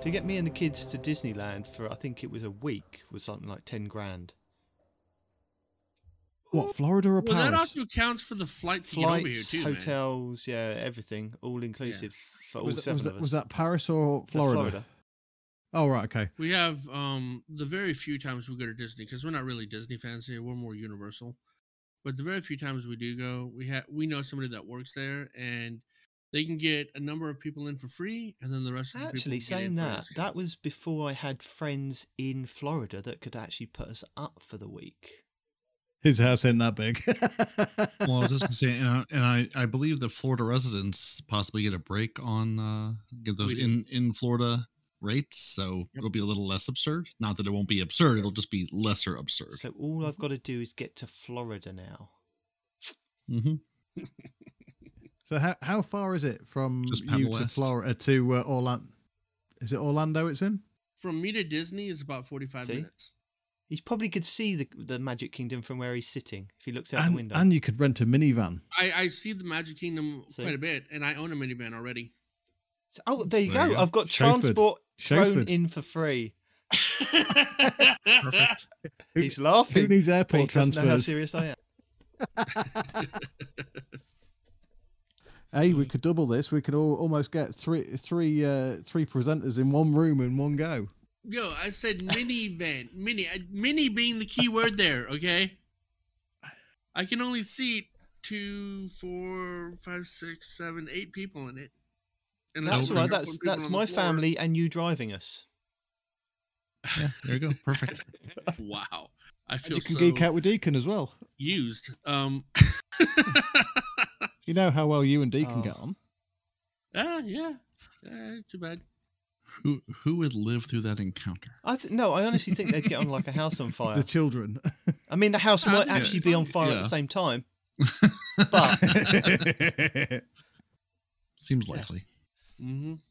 To get me and the kids to Disneyland for I think it was a week was something like ten grand. What, Florida or well Paris? that also counts for the flight to get over here Flights, too man. hotels, yeah, everything, all inclusive for all was, that, seven was, that, of us. was that Paris or Uh, Florida? Oh, right, okay. We have um the very few times we go to Disney because we're not really Disney fans here. We're more Universal. But the very few times we do go, we have we know somebody that works there, and they can get a number of people in for free, and then the rest of the Actually, people get saying in for that, that was before I had friends in Florida that could actually put us up for the week. His house ain't that big. Well, I was just gonna <laughs> say, and I, and I, I believe the Florida residents possibly get a break on uh, get those in in Florida rates, so it'll be a little less absurd. Not that it won't be absurd; it'll just be lesser absurd. So all I've got to do is get to Florida now. hmm <laughs> so how how far is it from you Pebble to West. Florida to uh, Orlando? Is it Orlando? It's in. from me to Disney is about forty five See? minutes. He probably could see the the Magic Kingdom from where he's sitting if he looks out And, the window. and you could rent a minivan. I, I see the Magic Kingdom See? quite a bit, and I own a minivan already. So- oh, there you There go. you. I've got Chauffeured. transport thrown in for free. Perfect. <laughs> Who- He's Who needs but he airport doesn't know how serious I am. <laughs> Hey, we could double this. We could all, almost get three, three, uh, three presenters in one room in one go. Yo, I said mini, uh, mini mini being the key word there. Okay, I can only seat two, four, five, six, seven, eight people in it. And That's that's all right. That's that's my family and you driving us. Yeah, there you go. Perfect. <laughs> Wow, I And feel you can so geek out with Deacon as well. used. Um, <laughs> You know how well you and Deacon Oh. get on. ah, yeah, uh, too bad. Who who would live through that encounter? I th- no, I honestly think they'd get on like a house on <laughs> fire. The children. I mean, the house might yeah. actually be on fire at the same time, but Seems likely. Hmm